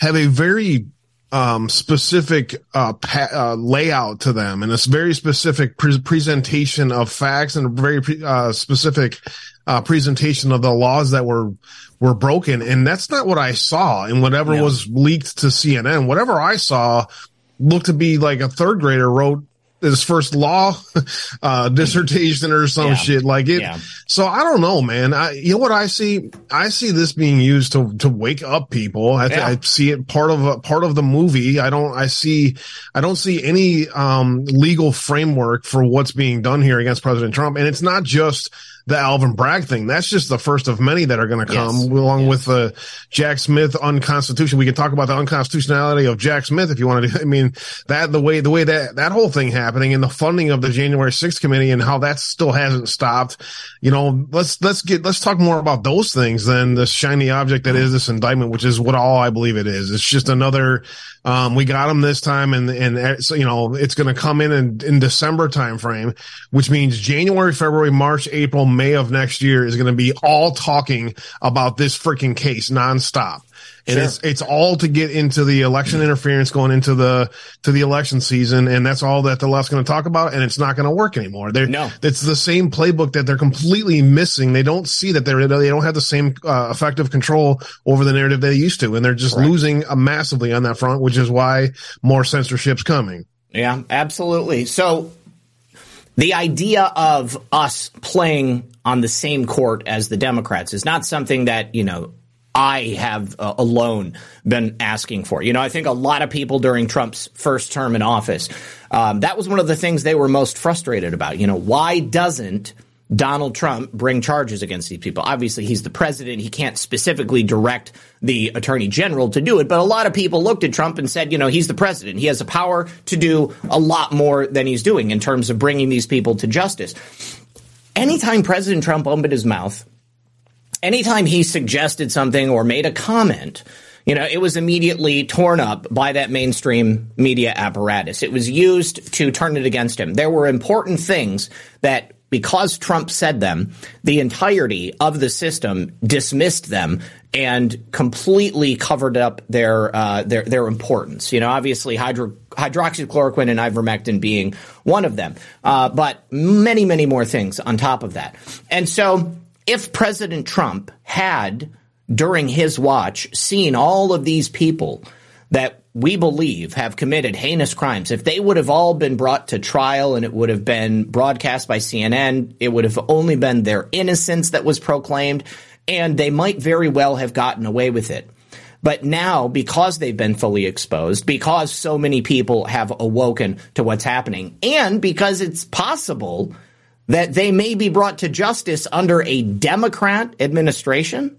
have a very um, specific uh, pa- uh, layout to them and a very specific pre- presentation of facts and a very pre- uh, specific uh, presentation of the laws that were were broken. And that's not what I saw in whatever yeah. was leaked to CNN. Whatever I saw looked to be like a third grader wrote his first law uh, dissertation or some yeah. shit like it. Yeah. So I don't know, man. I, you know what I see? I see this being used to to wake up people. I, yeah. I see it part of a part of the movie. I don't. I see. I don't see any um, legal framework for what's being done here against President Trump, and it's not just the Alvin Bragg thing. That's just the first of many that are going to come yes. along yes. with the Jack Smith unconstitutional. We can talk about the unconstitutionality of Jack Smith if you want to. I mean, that the way, the way that, that whole thing happening and the funding of the January 6th committee and how that still hasn't stopped. You know, let's, let's get, let's talk more about those things than the shiny object that mm-hmm. is this indictment, which is what all I believe it is. It's just another, um, we got them this time and, and uh, so, you know, it's going to come in, in in December timeframe, which means January, February, March, April, May of next year is going to be all talking about this freaking case nonstop and sure. it's it's all to get into the election interference going into the to the election season, and that's all that the left's going to talk about, and it's not going to work anymore. They're, no, it's the same playbook that they're completely missing. They don't see that they're they don't have the same uh, effective control over the narrative they used to, and they're just Correct. losing uh, massively on that front, which is why more censorship's coming. Yeah, absolutely. So the idea of us playing on the same court as the Democrats is not something that, you know, I have uh, alone been asking for. You know, I think a lot of people during Trump's first term in office, um, that was one of the things they were most frustrated about. You know, why doesn't Donald Trump bring charges against these people? Obviously, he's the president. He can't specifically direct the attorney general to do it. But a lot of people looked at Trump and said, you know, he's the president. He has the power to do a lot more than he's doing in terms of bringing these people to justice. Anytime President Trump opened his mouth, anytime he suggested something or made a comment, you know, it was immediately torn up by that mainstream media apparatus. It was used to turn it against him. There were important things that because Trump said them, the entirety of the system dismissed them and completely covered up their uh, their their importance. You know, obviously hydro, hydroxychloroquine and ivermectin being one of them, uh, but many many more things on top of that. And so if President Trump had, during his watch, seen all of these people that we believe have committed heinous crimes, if they would have all been brought to trial and it would have been broadcast by CNN, it would have only been their innocence that was proclaimed, and they might very well have gotten away with it. But now, because they've been fully exposed, because so many people have awoken to what's happening, and because it's possible that they may be brought to justice under a Democrat administration,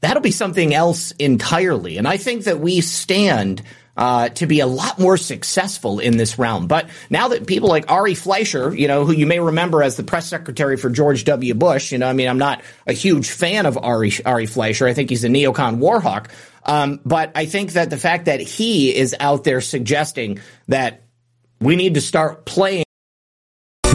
that'll be something else entirely. And I think that we stand uh, to be a lot more successful in this realm. But now that people like Ari Fleischer, you know, who you may remember as the press secretary for George W. Bush, you know, I mean, I'm not a huge fan of Ari, Ari Fleischer. I think he's a neocon warhawk. Um, but I think that the fact that he is out there suggesting that we need to start playing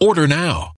Order now.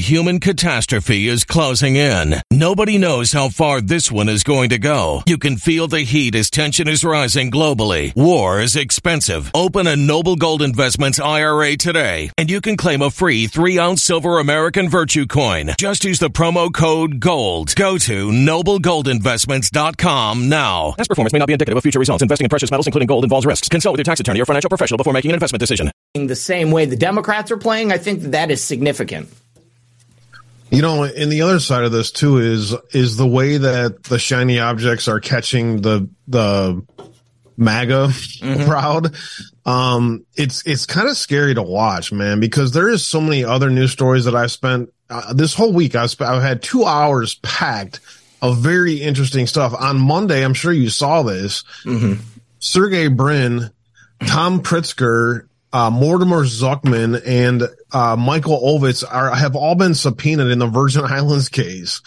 human catastrophe is closing in. Nobody knows how far this one is going to go. You can feel the heat as tension is rising globally. War is expensive. Open a Noble Gold Investments IRA today, and you can claim a free three ounce silver American Virtue coin. Just use the promo code GOLD. Go to noblegoldinvestments.com now. Past performance may not be indicative of future results. Investing in precious metals, including gold, involves risks. Consult with your tax attorney or financial professional before making an investment decision. The same way the Democrats are playing, I think that that is significant. You know, and the other side of this too is is the way that the shiny objects are catching the the MAGA Mm-hmm. crowd. Um, it's it's kind of scary to watch, man, because there is so many other news stories that I've spent uh, this whole week. I've sp- I've had two hours packed of very interesting stuff. On Monday, I'm sure you saw this. Mm-hmm. Sergey Brin, Tom Pritzker, uh, Mortimer Zuckman, and uh, Michael Ovitz are have all been subpoenaed in the Virgin Islands case.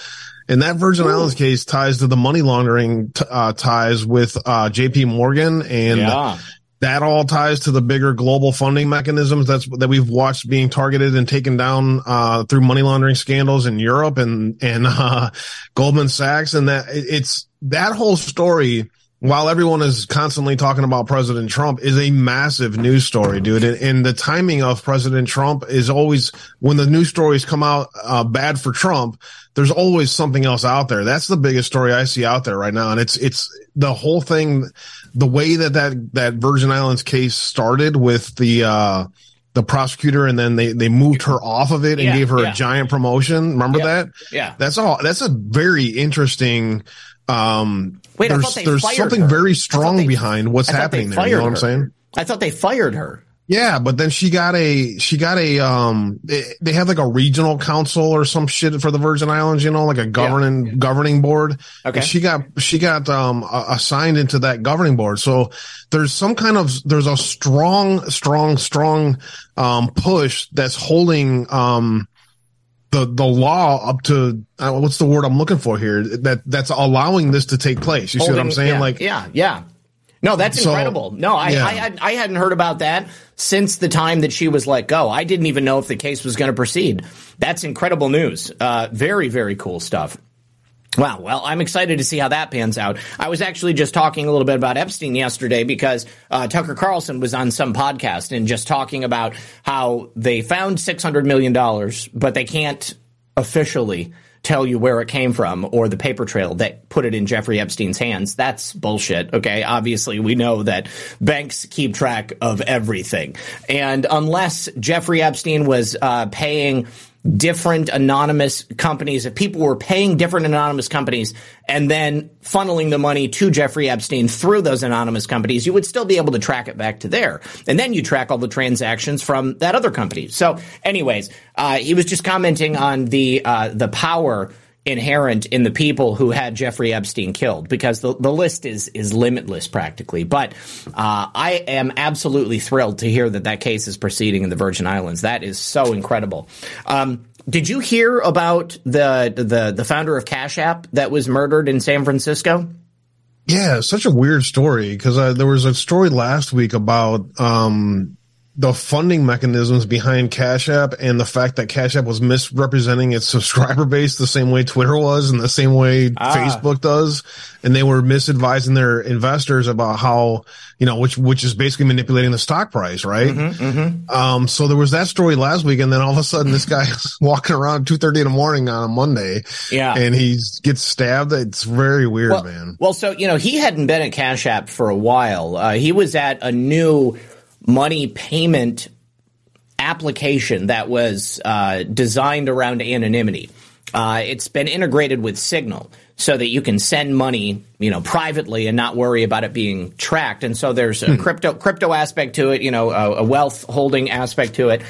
And that Virgin Islands case ties to the money laundering t- uh, ties with uh, J.P. Morgan, and Yeah. that all ties to the bigger global funding mechanisms that's that we've watched being targeted and taken down uh, through money laundering scandals in Europe and and uh, Goldman Sachs, and that it- it's that whole story. While everyone is constantly talking about President Trump, is a massive news story, dude. And, and the timing of President Trump is always when the news stories come out uh, bad for Trump. There's always something else out there. That's the biggest story I see out there right now, and it's it's the whole thing. The way that that that Virgin Islands case started with the uh the prosecutor, and then they they moved her off of it and Yeah, gave her yeah. a giant promotion. Remember Yeah, that? yeah. That's all. That's a very interesting. Um, Wait, I there's there's something her. very strong they- behind what's I thought they happening there. You know what I'm her. saying? I thought they fired her. Yeah, but then she got a she got a um they, they have like a regional council or some shit for the Virgin Islands, you know, like a governing governing board. Okay. And she got she got um assigned into that governing board. So there's some kind of there's a strong strong strong um push that's holding um the the law up to uh, what's the word I'm looking for here that that's allowing this to take place. You see what I'm saying? yeah, like yeah, yeah. No, that's So, incredible. No, I, yeah. I, had, I hadn't heard about that since the time that she was let go. I didn't even know if the case was going to proceed. That's incredible news. Uh, very, very cool stuff. Wow. Well, I'm excited to see how that pans out. I was actually just talking a little bit about Epstein yesterday because uh, Tucker Carlson was on some podcast and just talking about how they found $600 million, but they can't officially tell you where it came from or the paper trail that put it in Jeffrey Epstein's hands. That's bullshit. Okay. Obviously, we know that banks keep track of everything. And unless Jeffrey Epstein was uh, paying different anonymous companies, if people were paying different anonymous companies and then funneling the money to Jeffrey Epstein through those anonymous companies, you would still be able to track it back to there. And then you track all the transactions from that other company. So anyways, uh, he was just commenting on the, uh, the power inherent in the people who had Jeffrey Epstein killed because the, the list is is limitless practically. But uh, I am absolutely thrilled to hear that that case is proceeding in the Virgin Islands. That is so incredible. Um, did you hear about the the the founder of Cash App that was murdered in San Francisco? Yeah, such a weird story because there was a story last week about um, the funding mechanisms behind Cash App and the fact that Cash App was misrepresenting its subscriber base the same way Twitter was and the same way ah. Facebook does. And they were misadvising their investors about how, you know, which, which is basically manipulating the stock price, right? Mm-hmm, mm-hmm. Um, so there was that story last week. And then all of a sudden this guy is walking around 2.30 in the morning on a Monday. Yeah. And he gets stabbed. It's very weird, well, man. Well, so, you know, he hadn't been at Cash App for a while. Uh, he was at a new, money payment application that was uh, designed around anonymity. Uh, it's been integrated with Signal so that you can send money, you know, privately and not worry about it being tracked. And so there's a hmm. crypto crypto aspect to it, you know, a, a, wealth holding aspect to it.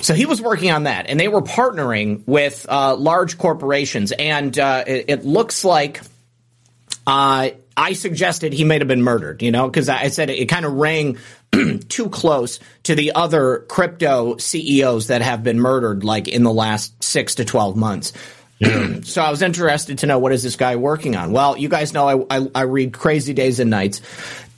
So he was working on that, and they were partnering with uh, large corporations, and uh, it, it, looks like uh, I suggested he may have been murdered, you know, because I said it, it kind of rang too close to the other crypto CEOs that have been murdered, like in the last six to 12 months. Yeah. so I was interested to know what is this guy working on? Well, you guys know I, I, I read Crazy Days and Nights.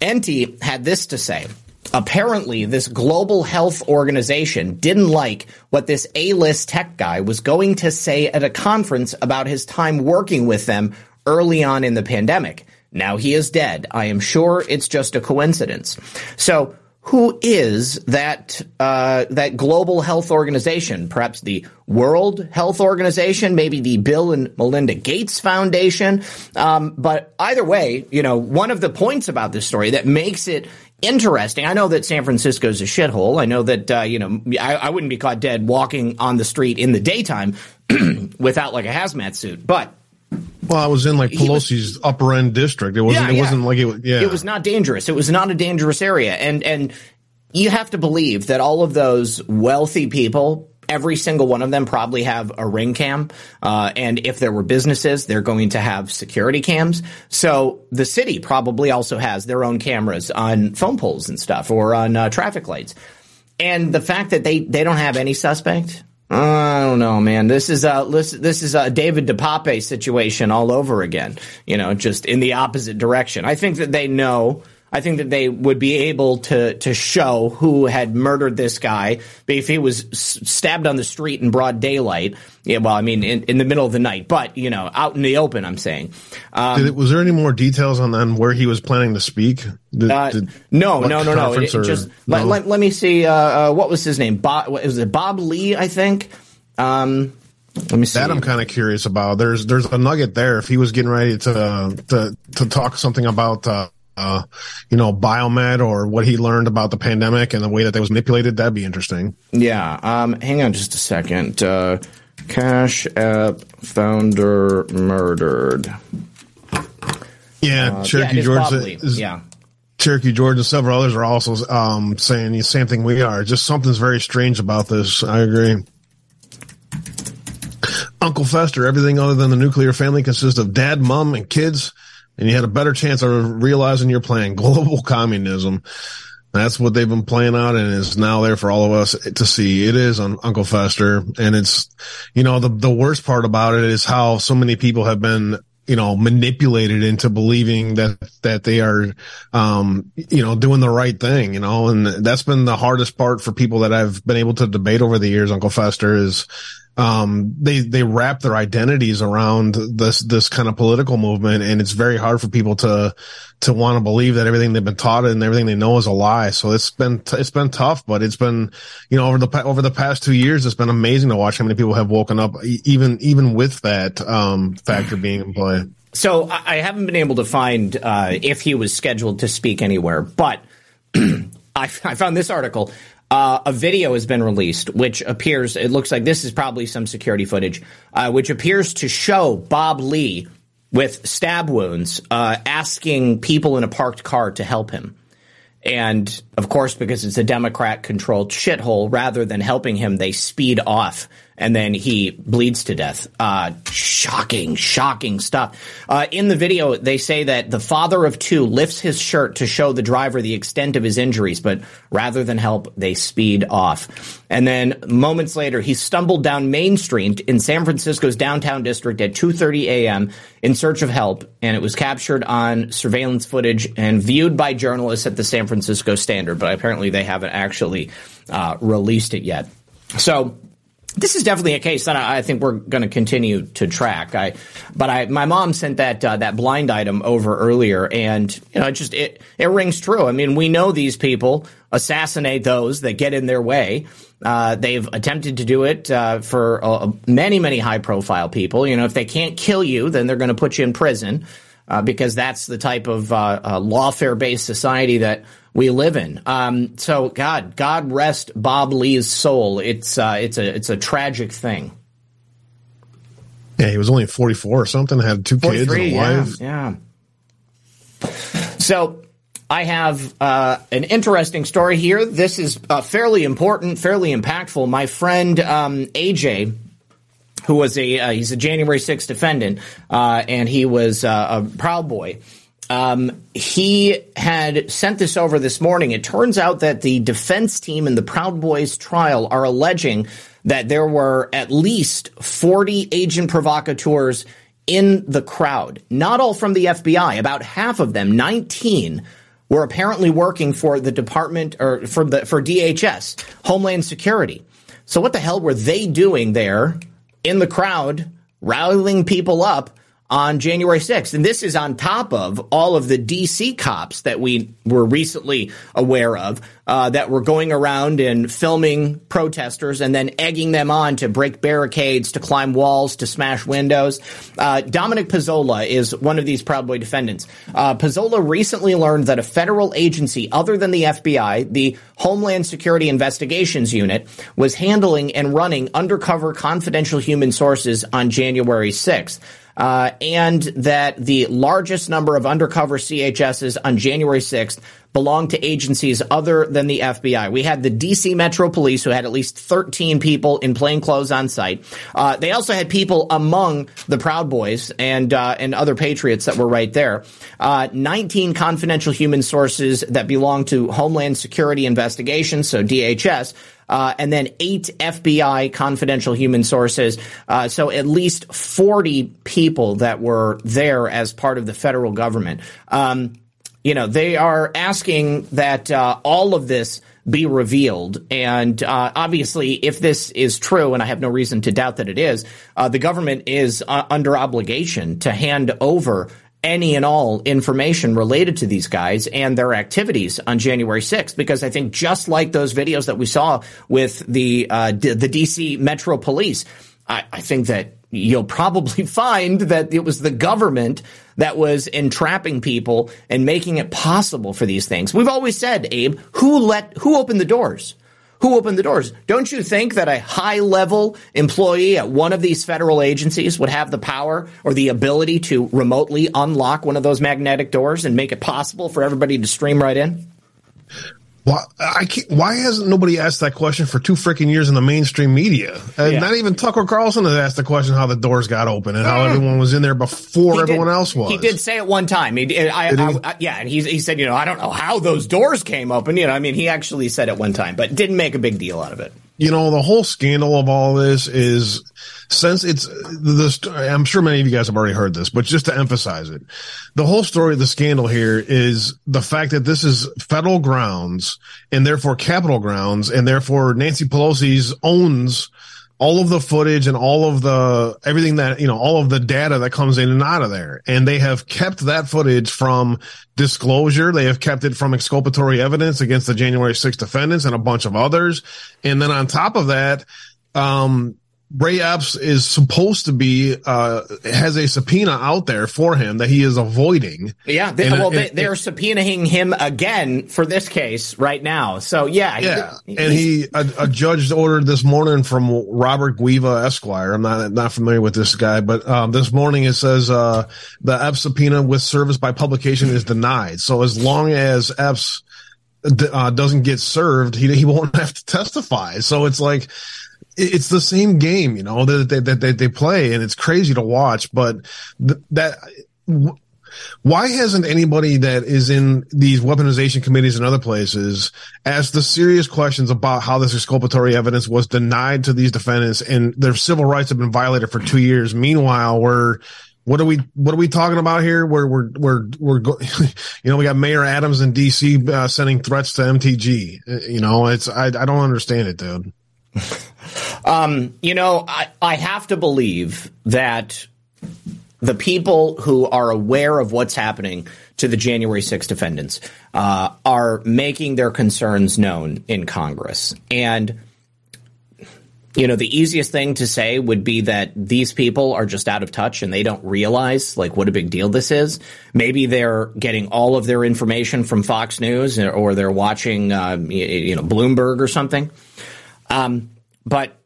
Enty had this to say. Apparently, this global health organization didn't like what this A-list tech guy was going to say at a conference about his time working with them early on in the pandemic. Now he is dead. I am sure it's just a coincidence. So who is that uh, that global health organization? Perhaps the World Health Organization, maybe the Bill and Melinda Gates Foundation. Um, but either way, you know, one of the points about this story that makes it interesting. I know that San Francisco is a shithole. I know that uh, you know I, I wouldn't be caught dead walking on the street in the daytime without like a hazmat suit, but well, I was in like Pelosi's was, upper end district. It wasn't. Yeah, it wasn't like it. Was, yeah, it was not dangerous. It was not a dangerous area, and and you have to believe that all of those wealthy people. Every single one of them probably have a ring cam, uh, and if there were businesses, they're going to have security cams. So the city probably also has their own cameras on phone poles and stuff, or on uh, traffic lights. And the fact that they they don't have any suspect, I don't know, man. This is a this, this is a David DePape situation all over again. You know, just in the opposite direction. I think that they know. I think that they would be able to to show who had murdered this guy if he was stabbed on the street in broad daylight. Yeah, well, I mean, in, in the middle of the night, but you know, out in the open. I'm saying. Um, it, was there any more details on then where he was planning to speak? Did, uh, did, no, no, no, no, it, just no? Let, let, let, me see. Uh, uh, what was his name? Bob, was it Bob Lee? I think. Um, let me see. That I'm kind of curious about. There's there's a nugget there. If he was getting ready to to to talk something about. Uh, uh, you know, biomed or what he learned about the pandemic and the way that they was manipulated, that'd be interesting. Yeah. Um, hang on just a second. Uh, Cash App founder murdered. Yeah, uh, Cherokee yeah, George. Is, yeah. Cherokee George and several others are also um, saying the same thing we are. Just something's very strange about this. I agree. Uncle Fester, everything other than the nuclear family consists of dad, mom, and kids, and you had a better chance of realizing you're playing global communism. That's what they've been playing out and is now there for all of us to see. It is on Uncle Fester. And it's, you know, the, the worst part about it is how so many people have been, you know, manipulated into believing that, that they are, um, you know, doing the right thing, you know, and that's been the hardest part for people that I've been able to debate over the years, Uncle Fester is, um, they they wrap their identities around this this kind of political movement, and it's very hard for people to to want to believe that everything they've been taught and everything they know is a lie. So it's been it's been tough, but it's been you know over the over the past two years, it's been amazing to watch how many people have woken up, even even with that um, factor being in play. So I haven't been able to find uh, if he was scheduled to speak anywhere, but I, I found this article. Uh, a video has been released, which appears, it looks like this is probably some security footage, uh, which appears to show Bob Lee with stab wounds uh, asking people in a parked car to help him. And of course, because it's a Democrat controlled shithole, rather than helping him, they speed off and then he bleeds to death. Uh, shocking, shocking stuff. Uh, in the video, they say that the father of two lifts his shirt to show the driver the extent of his injuries, but rather than help, they speed off. And then moments later, he stumbled down Main Street in San Francisco's downtown district at 2:30 a.m. in search of help, and it was captured on surveillance footage and viewed by journalists at the San Francisco Standard. But apparently, they haven't actually uh, released it yet. So this is definitely a case that I, think we're going to continue to track. I, but I, my mom sent that uh, that blind item over earlier, and you know, it just it it rings true. I mean, we know these people assassinate those that get in their way. Uh, they've attempted to do it uh, for uh, many, many high profile people. You know, if they can't kill you, then they're going to put you in prison uh, because that's the type of uh, lawfare based society that we live in. Um, so God, God rest Bob Lee's soul. It's uh, it's a it's a tragic thing. Yeah, he was only forty four or something. Had two kids and a wife. Yeah. yeah. So I have uh, an interesting story here. This is uh, fairly important, fairly impactful. My friend um, AJ who was a uh, he's a January 6th defendant, uh, and he was uh, a Proud Boy. Um, he had sent this over this morning. It turns out that the defense team in the Proud Boys trial are alleging that there were at least 40 agent provocateurs in the crowd. Not all from the FBI. About half of them, 19, were apparently working for the department or for the for DHS, Homeland Security. So what the hell were they doing there in the crowd, rallying people up? On January 6th. And this is on top of all of the DC cops that we were recently aware of uh, that were going around and filming protesters and then egging them on to break barricades, to climb walls, to smash windows. Uh, Dominic Pezzola is one of these Proud Boy defendants. Uh, recently learned that a federal agency other than the FBI, the Homeland Security Investigations Unit, was handling and running undercover confidential human sources on January 6th uh, and that the largest number of undercover CHSs on January 6th belonged to agencies other than the FBI. We had the DC Metro Police, who had at least 13 people in plain clothes on site. Uh, they also had people among the Proud Boys and uh, and other patriots that were right there. Uh, 19 confidential human sources that belong to Homeland Security Investigations, so DHS. Uh, and then eight FBI confidential human sources. Uh, so at least 40 people that were there as part of the federal government. Um, you know, they are asking that uh, all of this be revealed. And uh, obviously, if this is true, and I have no reason to doubt that it is, uh, the government is uh, under obligation to hand over any and all information related to these guys and their activities on January 6th. Because I think just like those videos that we saw with the uh, D- the DC Metro Police, I, I think that you'll probably find that it was the government that was entrapping people and making it possible for these things. We've always said, Abe, who let, who opened the doors? Who opened the doors? Don't you think that a high level employee at one of these federal agencies would have the power or the ability to remotely unlock one of those magnetic doors and make it possible for everybody to stream right in? Why I can't, why hasn't nobody asked that question for two freaking years in the mainstream media? Uh, yeah. Not even Tucker Carlson has asked the question how the doors got open and how mm. everyone was in there before everyone else was. He did say it one time. He, I, I, I, yeah, and he, he said, you know, I don't know how those doors came open. You know, I mean, he actually said it one time, but didn't make a big deal out of it. You know, the whole scandal of all this is since it's this I'm sure many of you guys have already heard this, but just to emphasize it, the whole story of the scandal here is the fact that this is federal grounds and therefore Capitol grounds and therefore Nancy Pelosi's owns all of the footage and all of the everything that you know all of the data that comes in and out of there. And they have kept that footage from disclosure. They have kept it from exculpatory evidence against the january 6th defendants and a bunch of others. And then on top of that um Ray Epps is supposed to be uh, has a subpoena out there for him that he is avoiding. Yeah, they, and, well, and, they, are subpoenaing him again for this case right now. So yeah, yeah, he, and he a, a, judge ordered this morning from Robert Guiva Esquire. I'm not not familiar with this guy, but um, this morning it says uh, the Epps subpoena with service by publication is denied. So as long as Epps uh, doesn't get served, he he won't have to testify. So it's like it's the same game, you know, that they, that they, they play and it's crazy to watch, but th- that, why hasn't anybody that is in these weaponization committees and other places asked the serious questions about how this exculpatory evidence was denied to these defendants and their civil rights have been violated for two years? Meanwhile, we're, what are we, what are we talking about here? We're, we're, we're, we're, go, you know, we got Mayor Adams in DC uh, sending threats to MTG. Uh, you know, it's, I, I don't understand it, dude. Um, you know, I, I have to believe that the people who are aware of what's happening to the January 6 defendants uh, are making their concerns known in Congress. And, you know, the easiest thing to say would be that these people are just out of touch and they don't realize, like, what a big deal this is. Maybe they're getting all of their information from Fox News or they're watching, uh, you know, Bloomberg or something. Um, but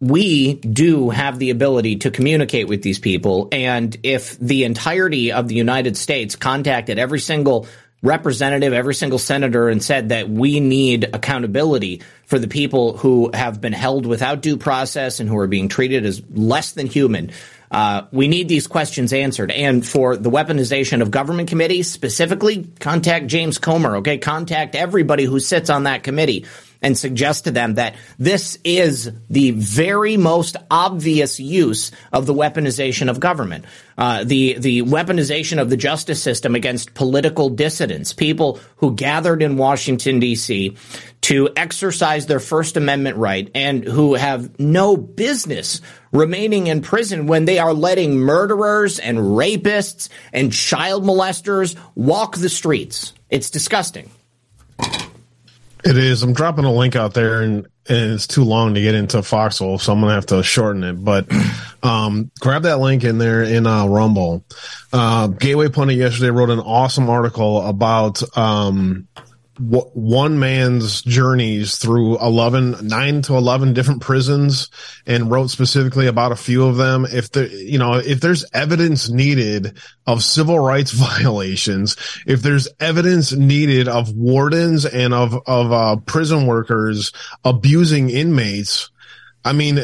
we do have the ability to communicate with these people. And if the entirety of the United States contacted every single representative, every single senator, and said that we need accountability for the people who have been held without due process and who are being treated as less than human, uh, we need these questions answered. And for the weaponization of government committees specifically, contact James Comer, okay? Contact everybody who sits on that committee and suggest to them that this is the very most obvious use of the weaponization of government, uh, the the weaponization of the justice system against political dissidents, people who gathered in Washington D.C. to exercise their First Amendment right and who have no business remaining in prison when they are letting murderers and rapists and child molesters walk the streets. It's disgusting. It is. I'm dropping a link out there, and, and it's too long to get into Foxhole, so I'm gonna have to shorten it. But um, grab that link in there in uh, Rumble. Uh, Gateway Pundit yesterday wrote an awesome article about um, one man's journeys through 11 9 to 11 different prisons and wrote specifically about a few of them. If there you know if there's evidence needed of civil rights violations if there's evidence needed of wardens and of of uh, prison workers abusing inmates i mean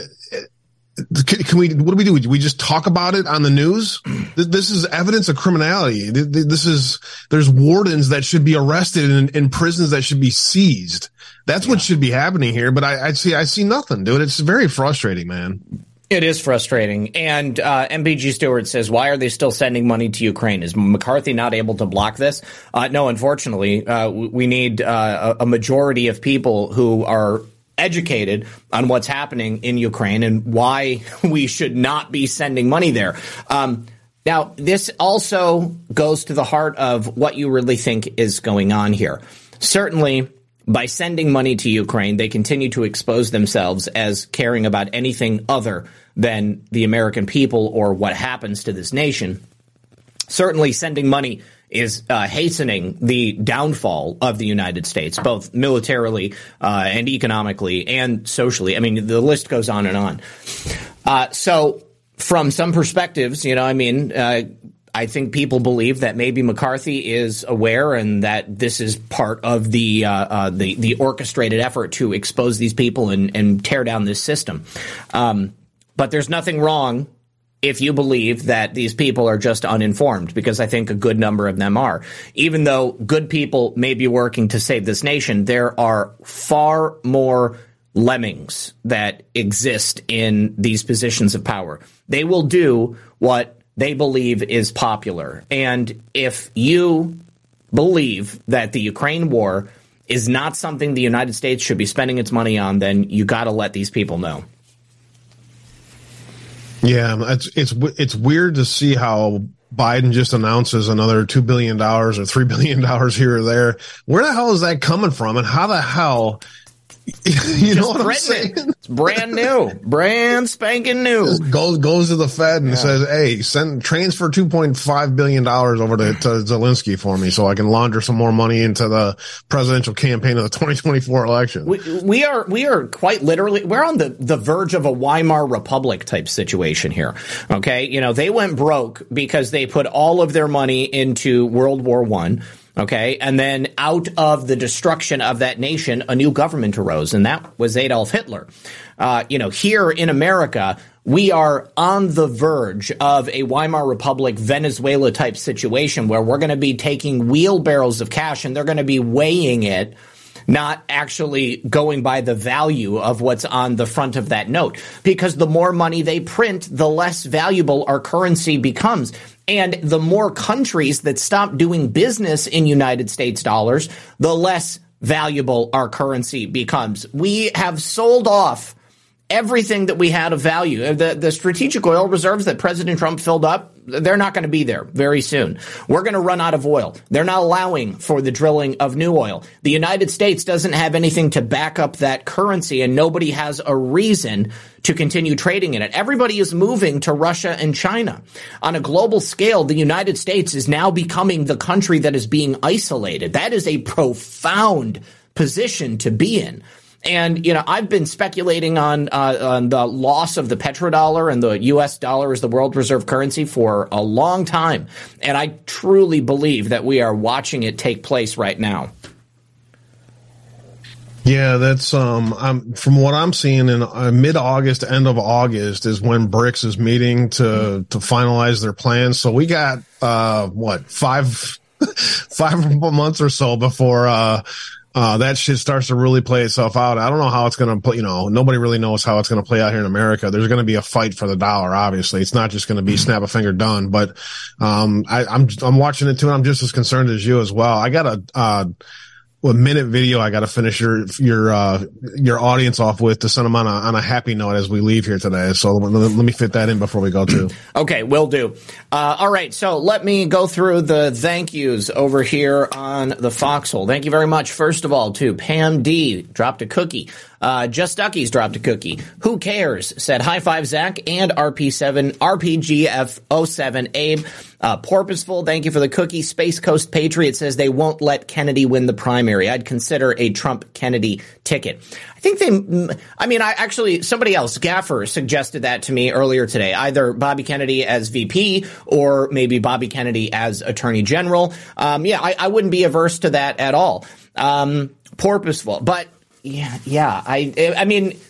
can we what do we do we just talk about it on the news this is evidence of criminality this is there's wardens that should be arrested and, in prisons that should be seized that's yeah. what should be happening here but I, I see i see nothing dude it's very frustrating man it is frustrating. And uh, MPG Stewart says, why are they still sending money to Ukraine? Is McCarthy not able to block this? Uh, no, unfortunately, uh, we need uh, a majority of people who are educated on what's happening in Ukraine and why we should not be sending money there. Um, now, this also goes to the heart of what you really think is going on here. Certainly, by sending money to Ukraine, they continue to expose themselves as caring about anything other than the American people or what happens to this nation. Certainly, sending money is uh, hastening the downfall of the United States, both militarily uh, and economically and socially. I mean, the list goes on and on. Uh, so, from some perspectives, you know, I mean, uh, I think people believe that maybe McCarthy is aware and that this is part of the uh, uh, the, the orchestrated effort to expose these people and, and tear down this system. Um, but there's nothing wrong if you believe that these people are just uninformed, because I think a good number of them are. Even though good people may be working to save this nation, there are far more lemmings that exist in these positions of power. They will do what they believe is popular. And if you believe that the Ukraine war is not something the United States should be spending its money on, then you got to let these people know. Yeah, it's it's it's weird to see how Biden just announces another two billion dollars or three billion dollars here or there. Where the hell is that coming from, and how the hell you know what I'm saying? It's brand new, brand spanking new. Just goes goes to the Fed and yeah. says, "Hey, send transfer 2.5 billion dollars over to, to Zelensky for me, so I can launder some more money into the presidential campaign of the 2024 election." We, we are we are quite literally we're on the the verge of a Weimar Republic type situation here. Okay, you know they went broke because they put all of their money into World War One Okay. And then out of the destruction of that nation, a new government arose, and that was Adolf Hitler. Uh, you know, here in America, we are on the verge of a Weimar Republic, Venezuela type situation where we're going to be taking wheelbarrows of cash and they're going to be weighing it not actually going by the value of what's on the front of that note. Because the more money they print, the less valuable our currency becomes. And the more countries that stop doing business in United States dollars, the less valuable our currency becomes. We have sold off everything that we had of value. The, the strategic oil reserves that President Trump filled up, they're not going to be there very soon. We're going to run out of oil. They're not allowing for the drilling of new oil. The United States doesn't have anything to back up that currency and nobody has a reason to continue trading in it. Everybody is moving to Russia and China. On a global scale, the United States is now becoming the country that is being isolated. That is a profound position to be in. And you know, I've been speculating on, uh, on the loss of the petrodollar and the U.S. dollar as the world reserve currency for a long time, and I truly believe that we are watching it take place right now. Yeah, that's um. I'm, from what I'm seeing in uh, mid August, end of August is when BRICS is meeting to mm-hmm. to finalize their plans. So we got uh what five five months or so before uh uh, that shit starts to really play itself out. I don't know how it's going to play, you know, nobody really knows how it's going to play out here in America. There's going to be a fight for the dollar, obviously. It's not just going to be snap a finger done, but, um, I, I'm, I'm watching it too. And I'm just as concerned as you as well. I got a, uh, a minute video I got to finish your your uh, your audience off with to send them on a on a happy note as we leave here today. So let, let me fit that in before we go to. okay, will do. Uh, all right, so let me go through the thank yous over here on the Foxhole. Thank you very much. First of all, to Pam D dropped a cookie. Uh, Just Duckies dropped a cookie. Who cares? Said high five Zach and RP7 RPGF07 Abe. Uh, Porpoiseful, thank you for the cookie. Space Coast Patriot says they won't let Kennedy win the primary. I'd consider a Trump Kennedy ticket. I think they, I mean, I actually, somebody else, Gaffer, suggested that to me earlier today. Either Bobby Kennedy as VP or maybe Bobby Kennedy as Attorney General. Um, yeah, I, I, wouldn't be averse to that at all. Um, Porpoiseful. But yeah, yeah, I, I mean,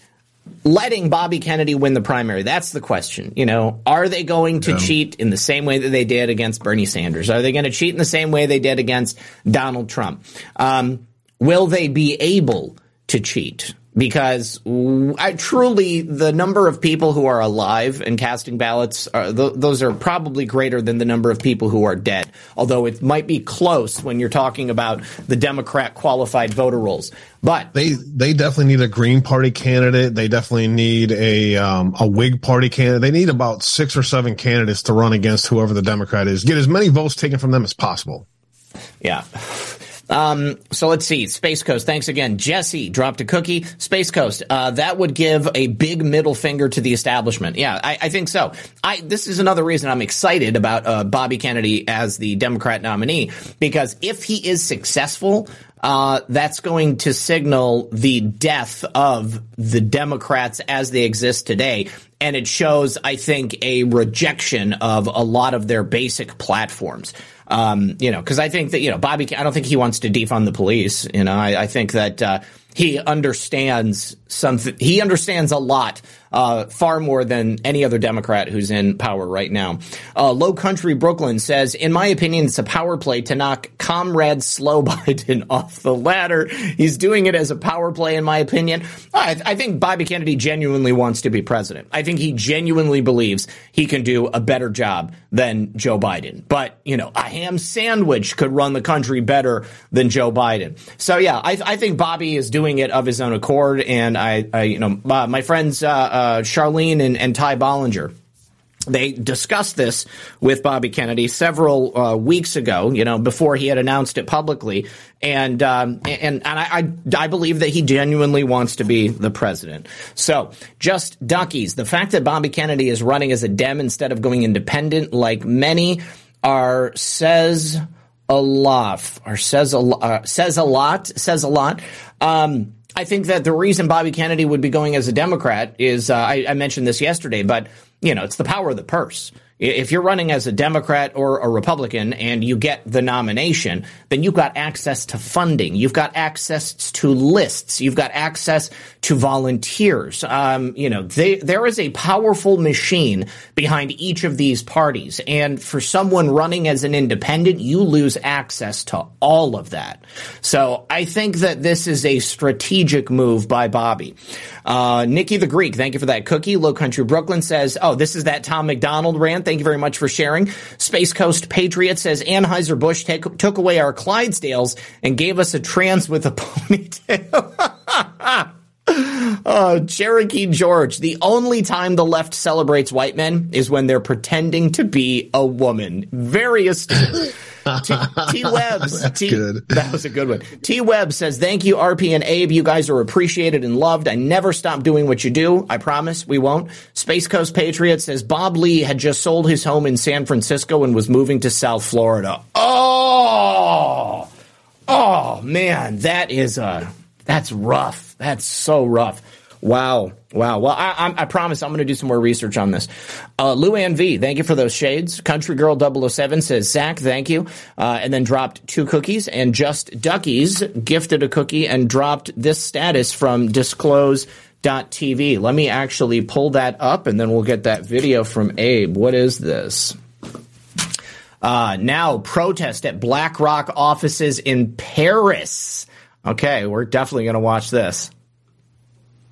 letting Bobby Kennedy win the primary? That's the question. You know, are they going to yeah. cheat in the same way that they did against Bernie Sanders? Are they going to cheat in the same way they did against Donald Trump? Um, will they be able to cheat? Because I truly the number of people who are alive and casting ballots are, th- those are probably greater than the number of people who are dead. Although it might be close when you're talking about the Democrat qualified voter rolls. But they they definitely need a Green Party candidate. They definitely need a um, a Whig Party candidate. They need about six or seven candidates to run against whoever the Democrat is. Get as many votes taken from them as possible. Yeah. Um, so let's see. Space Coast, thanks again. Jesse dropped a cookie. Space Coast, uh, that would give a big middle finger to the establishment. Yeah, I, I think so. I, this is another reason I'm excited about uh, Bobby Kennedy as the Democrat nominee because if he is successful, uh, that's going to signal the death of the Democrats as they exist today. And it shows, I think, a rejection of a lot of their basic platforms. Um, you know, because I think that you know Bobby. I don't think he wants to defund the police. You know, I, I think that uh, he understands something. He understands a lot uh, far more than any other Democrat who's in power right now. Uh, Low Country Brooklyn says, in my opinion, it's a power play to knock Comrade Slow Biden off the ladder. He's doing it as a power play, in my opinion. I, I think Bobby Kennedy genuinely wants to be president. I think he genuinely believes he can do a better job than Joe Biden. But, you know, a ham sandwich could run the country better than Joe Biden. So, yeah, I, I think Bobby is doing it of his own accord. And I, I you know, uh, my friends, uh, uh, Charlene and, and Ty Bollinger. they discussed this with Bobby Kennedy several uh, weeks ago, you know, before he had announced it publicly. And, um, and, and I, I, I, believe that he genuinely wants to be the president. So just duckies. The fact that Bobby Kennedy is running as a Dem instead of going independent, like many are, says a lot, or says a, uh, says a lot, says a lot. Um, I think that the reason Bobby Kennedy would be going as a Democrat is, uh, I, I mentioned this yesterday, but you know, it's the power of the purse. If you're running as a Democrat or a Republican and you get the nomination, then you've got access to funding. You've got access to lists. You've got access to volunteers. Um, you know, they, there is a powerful machine behind each of these parties. And for someone running as an independent, you lose access to all of that. So I think that this is a strategic move by Bobby. Uh, Nikki the Greek, thank you for that cookie. Low Country Brooklyn says, oh, this is that Tom MacDonald rant. Thank you very much for sharing. Space Coast Patriot says Anheuser-Busch took away our Clydesdales and gave us a trans with a ponytail. Uh, Cherokee George, the only time the left celebrates white men is when they're pretending to be a woman. Very astute. T, Webbs. T, good. That was a good one. T Webb says, Thank you, RP and Abe. You guys are appreciated and loved. I never stop doing what you do. I promise we won't. Space Coast Patriot says, Bob Lee had just sold his home in San Francisco and was moving to South Florida. Oh, oh man, that is, uh, that's rough. That's so rough. Wow. Wow. Well, I, I, I promise I'm going to do some more research on this. Uh, Luann V, thank you for those shades. Country Girl 007 says, Zach, thank you. Uh, and then dropped two cookies. And Just Duckies gifted a cookie and dropped this status from disclose.tv. Let me actually pull that up and then we'll get that video from Abe. What is this? Uh, now protest at BlackRock offices in Paris. Okay, we're definitely going to watch this.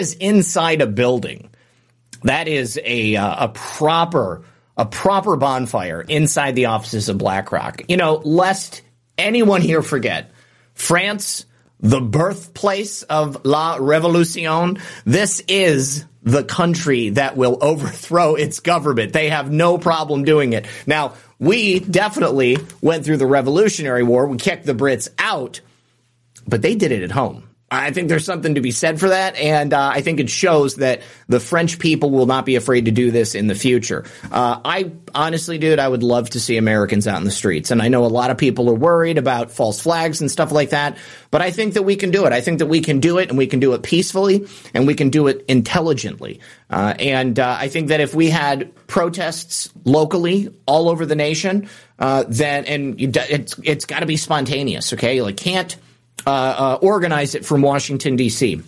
is inside a building. That is a uh, a proper a proper bonfire inside the offices of BlackRock. You know, lest anyone here forget, France, the birthplace of La Revolution, this is the country that will overthrow its government. They have no problem doing it. Now, we definitely went through the Revolutionary War. We kicked the Brits out, but they did it at home. I think there's something to be said for that, and uh, I think it shows that the French people will not be afraid to do this in the future. Uh, I honestly, dude, I would love to see Americans out in the streets, and I know a lot of people are worried about false flags and stuff like that, but I think that we can do it. I think that we can do it, and we can do it peacefully, and we can do it intelligently. Uh, and uh, I think that if we had protests locally all over the nation, uh, then and you, it's it's got to be spontaneous. Okay, like can't uh, uh, organize it from Washington, D.C.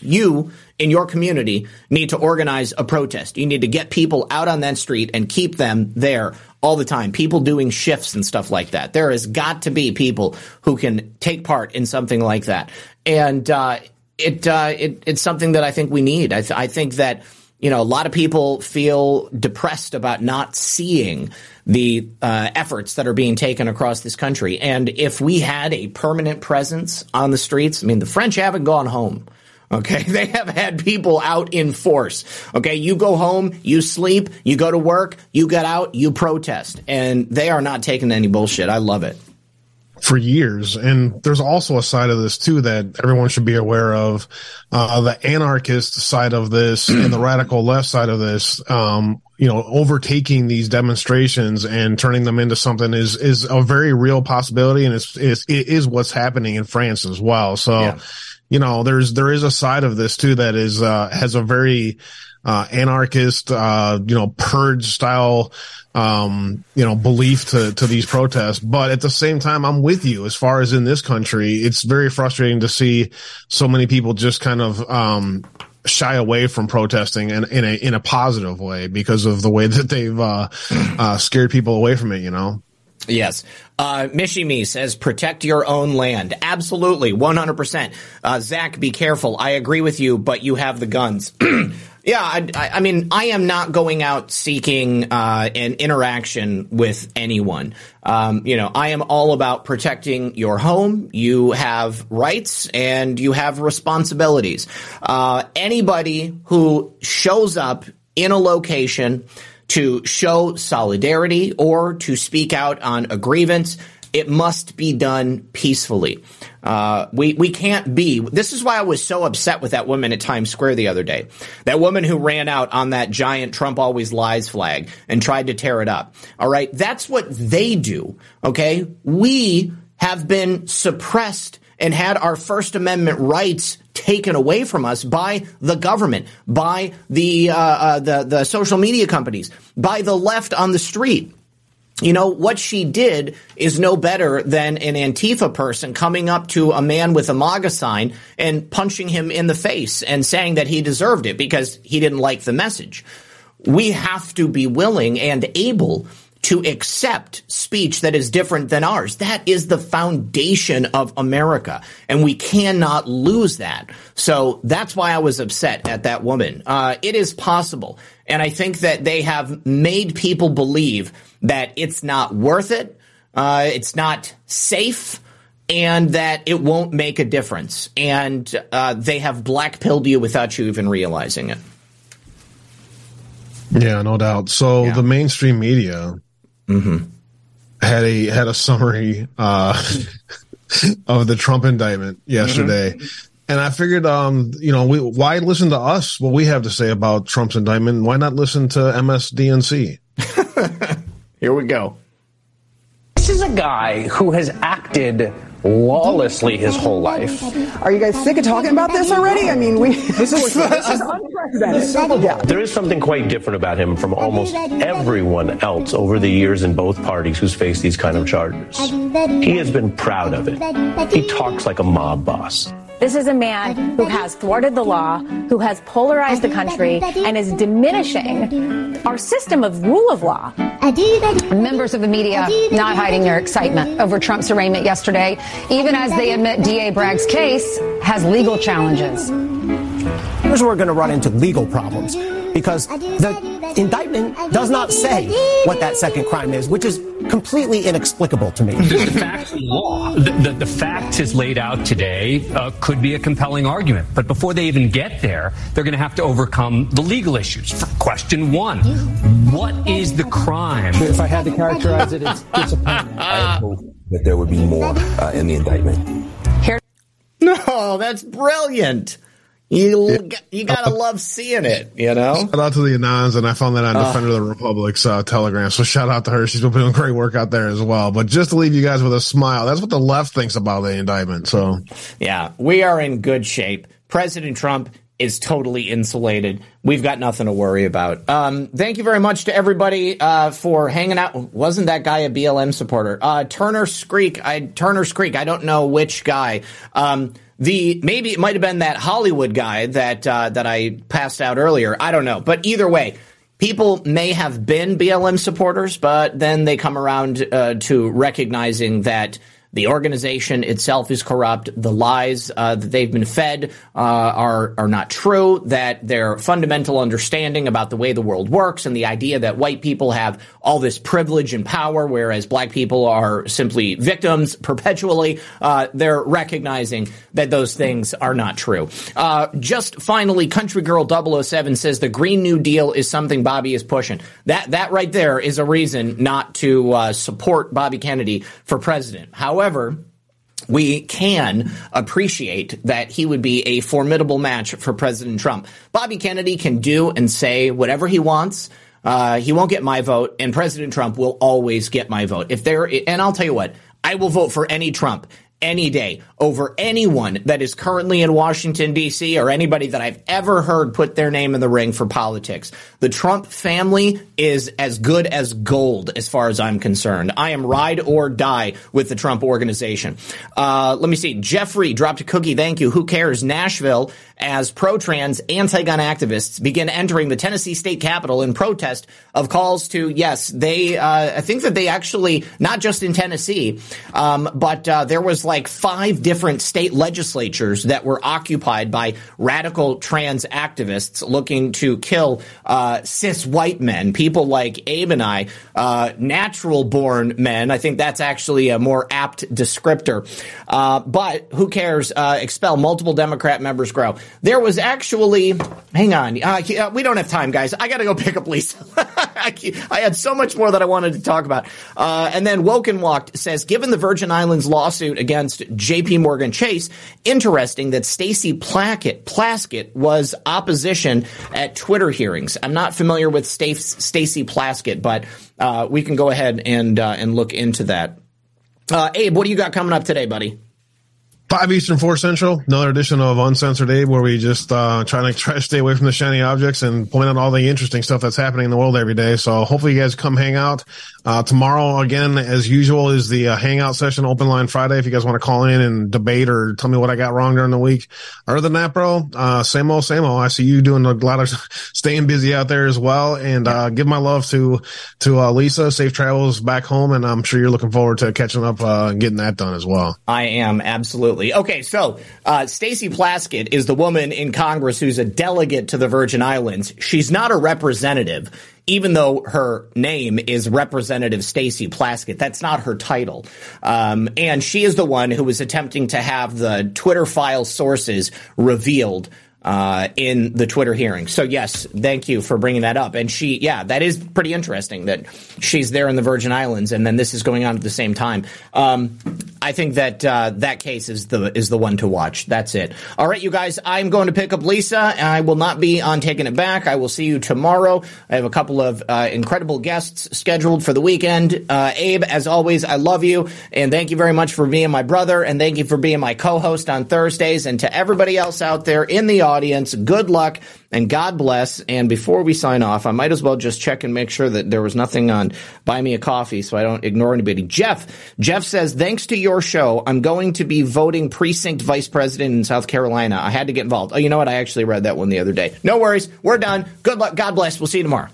You, in your community, need to organize a protest. You need to get people out on that street and keep them there all the time. People doing shifts and stuff like that. There has got to be people who can take part in something like that. And uh, it, uh, it, it's something that I think we need. I, th- I think that you know, a lot of people feel depressed about not seeing the uh, efforts that are being taken across this country. And if we had a permanent presence on the streets, I mean, the French haven't gone home. Okay. They have had people out in force. Okay. You go home, you sleep, you go to work, you get out, you protest. And they are not taking any bullshit. I love it for years. And there's also a side of this too that everyone should be aware of. Uh, the anarchist side of this and the radical left side of this, um, you know, overtaking these demonstrations and turning them into something is, is a very real possibility. And it's, it's it is what's happening in France as well. So, yeah. you know, there's, there is a side of this too that is, uh, has a very, uh, anarchist, uh, you know, purge style, um, you know, belief to, to these protests. But at the same time, I'm with you as far as in this country, it's very frustrating to see so many people just kind of, um, shy away from protesting and in a, in a positive way because of the way that they've, uh, uh, scared people away from it, you know? Yes. Uh, Mishimi says, protect your own land. Absolutely. 100%. Uh, Zach, be careful. I agree with you, but you have the guns. yeah. I, I, mean, I am not going out seeking, uh, an interaction with anyone. Um, you know, I am all about protecting your home. You have rights and you have responsibilities. Uh, anybody who shows up in a location, to show solidarity or to speak out on a grievance, it must be done peacefully. Uh, we we can't be. This is why I was so upset with that woman at Times Square the other day. That woman who ran out on that giant Trump always lies flag and tried to tear it up. All right, that's what they do. Okay, we have been suppressed and had our First Amendment rights taken away from us by the government, by the uh, uh, the the social media companies, by the left on the street. You know, what she did is no better than an Antifa person coming up to a man with a MAGA sign and punching him in the face and saying that he deserved it because he didn't like the message. We have to be willing and able to accept speech that is different than ours. That is the foundation of America, and we cannot lose that. So that's why I was upset at that woman. Uh, it is possible, and I think that they have made people believe that it's not worth it, uh, it's not safe. And that it won't make a difference. And uh, they have black pilled you without you even realizing it. Yeah, no doubt. So yeah. the mainstream media mm-hmm. had a had a summary uh, of the Trump indictment yesterday. Mm-hmm. And I figured, um, you know, we, why listen to us? What we have to say about Trump's indictment? Why not listen to MSDNC? Here we go. This is a guy who has acted lawlessly his whole life. Are you guys sick of talking about this already? I mean, we this is, this is unprecedented. Yeah. There is something quite different about him from almost everyone else over the years in both parties who's faced these kind of charges. He has been proud of it. He talks like a mob boss. This is a man who has thwarted the law, who has polarized the country, and is diminishing our system of rule of law. Members of the media not hiding their excitement over Trump's arraignment yesterday, even as they admit DA Bragg's case has legal challenges. Here's where we're going to run into legal problems because the indictment does not say what that second crime is, which is completely inexplicable to me. The, the facts of law, the, the, the, facts as laid out today uh, could be a compelling argument. But before they even get there, they're going to have to overcome the legal issues. For question one, what is the crime? If I had to characterize it, it's disappointment. I hope that there would be more uh, in the indictment. Here. No, that's brilliant. You yeah. you gotta love seeing it, you know. Shout out to the Anons, and I found that on uh, Defender of the Republic's uh, Telegram. So shout out to her. She's been doing great work out there as well. But just to leave you guys with a smile, that's what the left thinks about the indictment. So yeah, we are in good shape. President Trump is totally insulated. We've got nothing to worry about. Um, thank you very much to everybody uh, for hanging out. Wasn't that guy a BLM supporter? Uh, Turner Screek. I Turner Screek. I don't know which guy. Um, the maybe it might have been that Hollywood guy that uh, that I passed out earlier. I don't know, but either way, people may have been BLM supporters, but then they come around uh, to recognizing that the organization itself is corrupt. The lies uh, that they've been fed uh, are are not true. That their fundamental understanding about the way the world works and the idea that white people have all this privilege and power, whereas black people are simply victims perpetually, uh, they're recognizing that those things are not true. Uh, just finally, Country Girl 007 says the Green New Deal is something Bobby is pushing. That that right there is a reason not to uh, support Bobby Kennedy for president. However However, we can appreciate that he would be a formidable match for President Trump. Bobby Kennedy can do and say whatever he wants. Uh, he won't get my vote, and President Trump will always get my vote. If there, and I'll tell you what, I will vote for any Trump any day over anyone that is currently in Washington, D.C., or anybody that I've ever heard put their name in the ring for politics. The Trump family is as good as gold as far as I'm concerned. I am ride or die with the Trump organization. Uh, let me see. Jeffrey dropped a cookie. Thank you. Who cares? Nashville as pro-trans anti-gun activists begin entering the Tennessee state capitol in protest of calls to yes, they. Uh, I think that they actually not just in Tennessee, um, but uh, there was like five different state legislatures that were occupied by radical trans activists looking to kill uh, cis white men, people like Abe and I, uh, natural born men. I think that's actually a more apt descriptor. Uh, but who cares? Uh, expel multiple Democrat members grow. There was actually, hang on, uh, we don't have time, guys. I got to go pick up Lisa. I had so much more that I wanted to talk about. Uh, and then Woken Walked says, given the Virgin Islands lawsuit against J.P. Morgan Chase, interesting that Stacey Plackett, Plaskett was opposition at Twitter hearings. I'm not familiar with Stacey Plaskett, but uh, we can go ahead and uh, and look into that. Uh, Abe, what do you got coming up today, buddy? Five Eastern, four Central. Another edition of Uncensored Abe, where we just uh, try to try to stay away from the shiny objects and point out all the interesting stuff that's happening in the world every day. So hopefully you guys come hang out. Uh, tomorrow, again, as usual, is the uh, hangout session, open line Friday. If you guys want to call in and debate or tell me what I got wrong during the week. Other than that, bro, uh, same old, same old. I see you doing a lot of staying busy out there as well. And, uh, give my love to, to, uh, Lisa. Safe travels back home. And I'm sure you're looking forward to catching up, uh, and getting that done as well. I am absolutely. Okay. So, uh, Stacey Plaskett is the woman in Congress who's a delegate to the Virgin Islands. She's not a representative even though her name is Representative Stacey Plaskett, that's not her title. Um, and she is the one who was attempting to have the Twitter file sources revealed uh, in the Twitter hearing. So yes, thank you for bringing that up. And she, yeah, that is pretty interesting that she's there in the Virgin Islands, and then this is going on at the same time. Um, I think that uh, that case is the is the one to watch. That's it. All right, you guys, I'm going to pick up Lisa. I will not be on taking it back. I will see you tomorrow. I have a couple of uh, incredible guests scheduled for the weekend. Uh, Abe, as always, I love you, and thank you very much for being my brother, and thank you for being my co-host on Thursdays, and to everybody else out there in the audience, good luck and God bless. And before we sign off, I might as well just check and make sure that there was nothing on Buy Me a Coffee so I don't ignore anybody. Jeff, Jeff says, thanks to your show, I'm going to be voting precinct vice president in South Carolina. I had to get involved. Oh, you know what? I actually read that one the other day. No worries. We're done. Good luck. God bless. We'll see you tomorrow.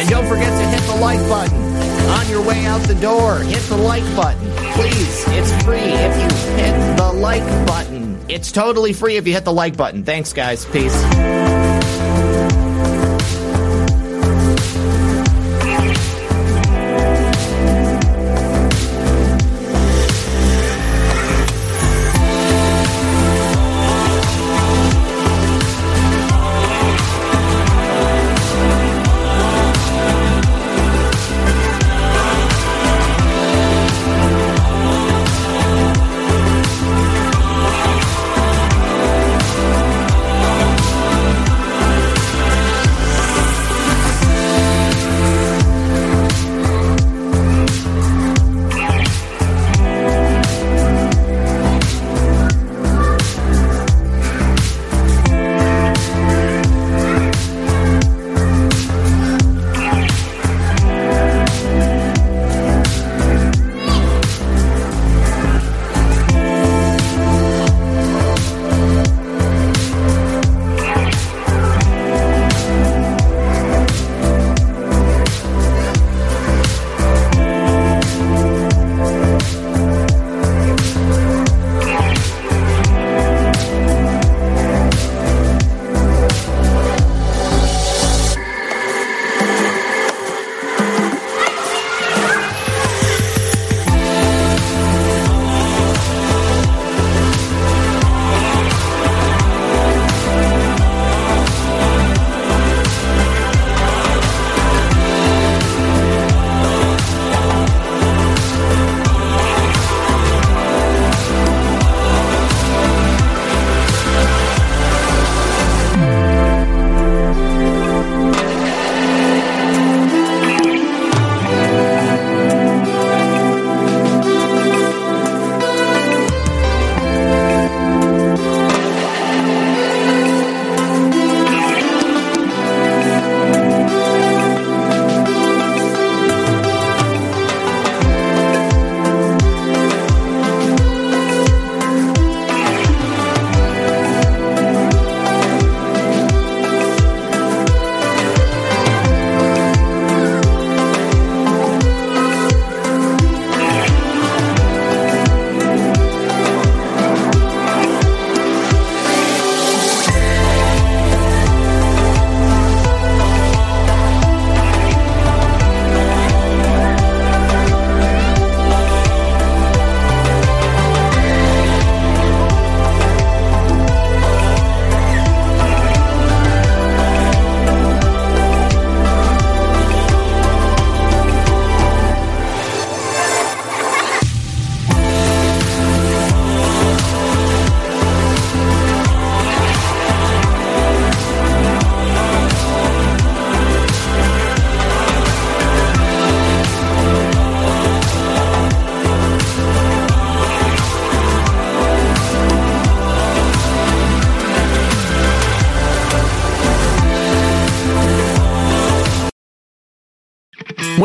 And don't forget to hit the like button on your way out the door. Hit the like button. Please, it's free if you hit the like button. It's totally free if you hit the like button. Thanks, guys. Peace.